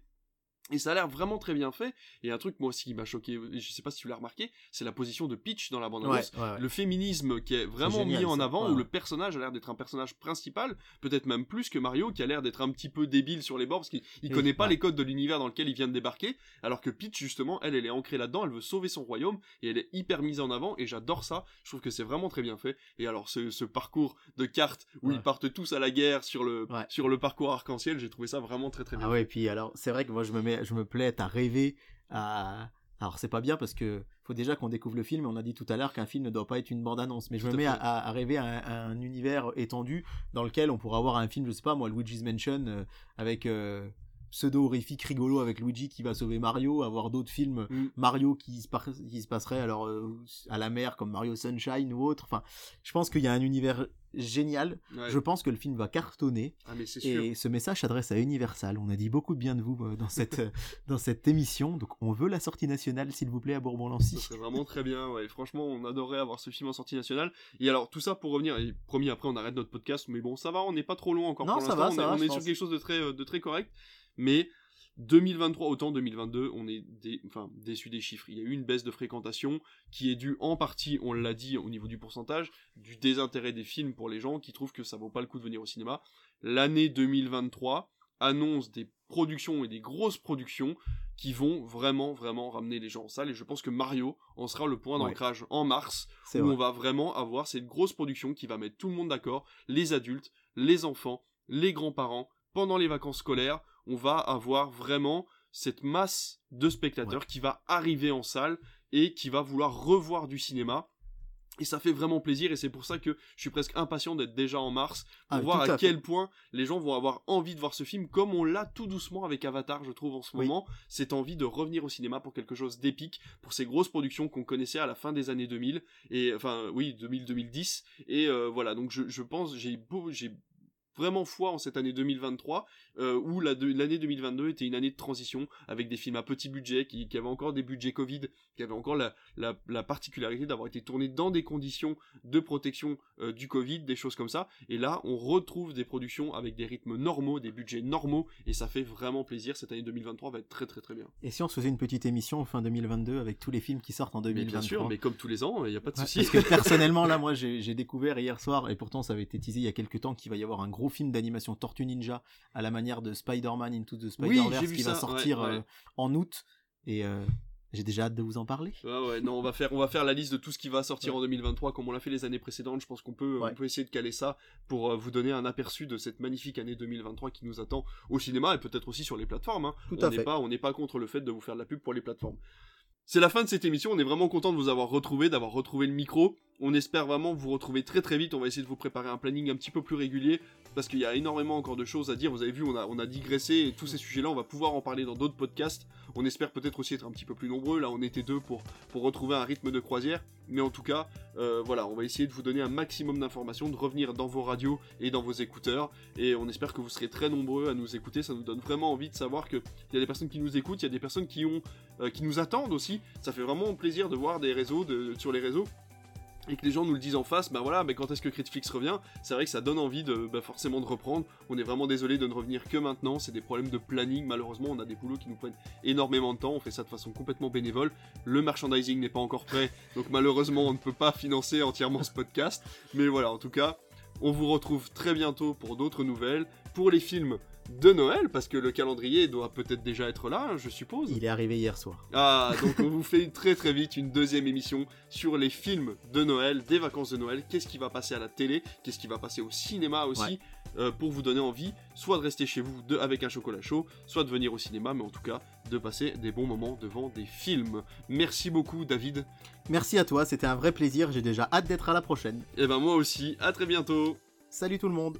Et ça a l'air vraiment très bien fait. Et un truc, moi aussi, qui m'a choqué, je sais pas si tu l'as remarqué, c'est la position de Peach dans la bande annonce. Le féminisme qui est vraiment mis en avant, où le personnage a l'air d'être un personnage principal, peut-être même plus que Mario, qui a l'air d'être un petit peu débile sur les bords, parce qu'il connaît pas les codes de l'univers dans lequel il vient de débarquer, alors que Peach, justement, elle, elle est ancrée là-dedans, elle veut sauver son royaume, et elle est hyper mise en avant, et j'adore ça. Je trouve que c'est vraiment très bien fait. Et alors, ce, parcours de cartes, où ils partent tous à la guerre sur le, sur le parcours arc-en-ciel, j'ai trouvé ça vraiment très très bien. Ah ouais, et puis alors, c'est vrai que moi, je me mets je me plais à rêver à. Alors c'est pas bien parce que faut déjà qu'on découvre le film. On a dit tout à l'heure qu'un film ne doit pas être une bande-annonce, mais je me mets à, rêver à un, univers étendu dans lequel on pourra avoir un film, je sais pas moi, Luigi's Mansion euh, avec euh, pseudo-horrifique rigolo avec Luigi qui va sauver Mario, avoir d'autres films mm. Mario qui se, qui se passeraient alors euh, à la mer comme Mario Sunshine ou autre. Enfin, je pense qu'il y a un univers génial. Je pense que le film va cartonner. Ah, mais et ce message s'adresse à Universal. On a dit beaucoup de bien de vous euh, dans cette, euh, dans cette émission. Donc on veut la sortie nationale, s'il vous plaît, à Bourbon-Lancy. C'est vraiment très bien. Ouais. Franchement, on adorerait avoir ce film en sortie nationale. Et alors, tout ça pour revenir, et promis, après on arrête notre podcast, mais bon, ça va, on n'est pas trop loin encore non, pour ça va, on, ça est, va, on est sur quelque chose de très, de très correct. Mais 2023, autant 2022, on est enfin, déçu des chiffres. Il y a eu une baisse de fréquentation qui est due en partie, on l'a dit au niveau du pourcentage, du désintérêt des films pour les gens qui trouvent que ça vaut pas le coup de venir au cinéma. L'année 2023 annonce des productions et des grosses productions qui vont vraiment, vraiment ramener les gens en salle. Et je pense que Mario en sera le point d'ancrage en mars, où on va vraiment avoir cette grosse production qui va mettre tout le monde d'accord, les adultes, les enfants, les grands-parents, pendant les vacances scolaires, on va avoir vraiment cette masse de spectateurs qui va arriver en salle et qui va vouloir revoir du cinéma. Et ça fait vraiment plaisir et c'est pour ça que je suis presque impatient d'être déjà en mars pour ah, voir à, quel point les gens vont avoir envie de voir ce film comme on l'a tout doucement avec Avatar je trouve en ce moment. Cette envie de revenir au cinéma pour quelque chose d'épique, pour ces grosses productions qu'on connaissait à la fin des années 2000 et enfin oui 2000-2010 et euh, voilà donc je, je pense j'ai beau j'ai vraiment foi en cette année 2023 euh, où l'année 2022 était une année de transition avec des films à petit budget qui, avaient encore des budgets Covid, qui avaient encore la, la, particularité d'avoir été tournés dans des conditions de protection euh, du Covid, des choses comme ça. Et là, on retrouve des productions avec des rythmes normaux, des budgets normaux, et ça fait vraiment plaisir. Cette année 2023 va être très très très bien. Et si on se faisait une petite émission fin 2022 avec tous les films qui sortent en 2023 Bien sûr, mais comme tous les ans, il n'y a pas de souci. Parce que personnellement, là, moi, j'ai découvert hier soir, et pourtant ça avait été teasé il y a quelques temps, qu'il va y avoir un gros film d'animation Tortue Ninja à la manière de Spider-Man Into the Spider-Verse qui va sortir euh, en août. Et euh, j'ai déjà hâte de vous en parler. ouais, non, on va faire, on va faire la liste de tout ce qui va sortir en 2023 comme on l'a fait les années précédentes. Je pense qu'on peut, on peut essayer de caler ça pour euh, vous donner un aperçu de cette magnifique année 2023 qui nous attend au cinéma et peut-être aussi sur les plateformes. Hein. Tout on n'est pas, on n'est pas contre le fait de vous faire de la pub pour les plateformes. C'est la fin de cette émission. On est vraiment content de vous avoir retrouvé, d'avoir retrouvé le micro. On espère vraiment vous retrouver très très vite. On va essayer de vous préparer un planning un petit peu plus régulier parce qu'il y a énormément encore de choses à dire. Vous avez vu, on a, digressé et tous ces sujets-là, on va pouvoir en parler dans d'autres podcasts. On espère peut-être aussi être un petit peu plus nombreux. Là, on était deux pour, retrouver un rythme de croisière. Mais en tout cas, euh, voilà, on va essayer de vous donner un maximum d'informations, de revenir dans vos radios et dans vos écouteurs. Et on espère que vous serez très nombreux à nous écouter. Ça nous donne vraiment envie de savoir qu'il y a des personnes qui nous écoutent, il y a des personnes qui, ont, qui nous attendent aussi. Ça fait vraiment plaisir de voir des réseaux, sur les réseaux, et que les gens nous le disent en face, bah voilà, mais quand est-ce que Critflix revient? C'est vrai que ça donne envie de bah forcément de reprendre. On est vraiment désolé de ne revenir que maintenant, c'est des problèmes de planning, malheureusement on a des boulots qui nous prennent énormément de temps, on fait ça de façon complètement bénévole. Le merchandising n'est pas encore prêt, donc malheureusement on ne peut pas financer entièrement ce podcast. Mais voilà, en tout cas, on vous retrouve très bientôt pour d'autres nouvelles. Pour les films, de Noël, parce que le calendrier doit peut-être déjà être là, je suppose. Il est arrivé hier soir. Ah, donc on vous fait très très vite une deuxième émission sur les films de Noël, des vacances de Noël, qu'est-ce qui va passer à la télé, qu'est-ce qui va passer au cinéma aussi, euh, pour vous donner envie, soit de rester chez vous de, avec un chocolat chaud, soit de venir au cinéma, mais en tout cas de passer des bons moments devant des films. Merci beaucoup David. Merci à toi, c'était un vrai plaisir, j'ai déjà hâte d'être à la prochaine. Et eh ben moi aussi, à très bientôt. Salut tout le monde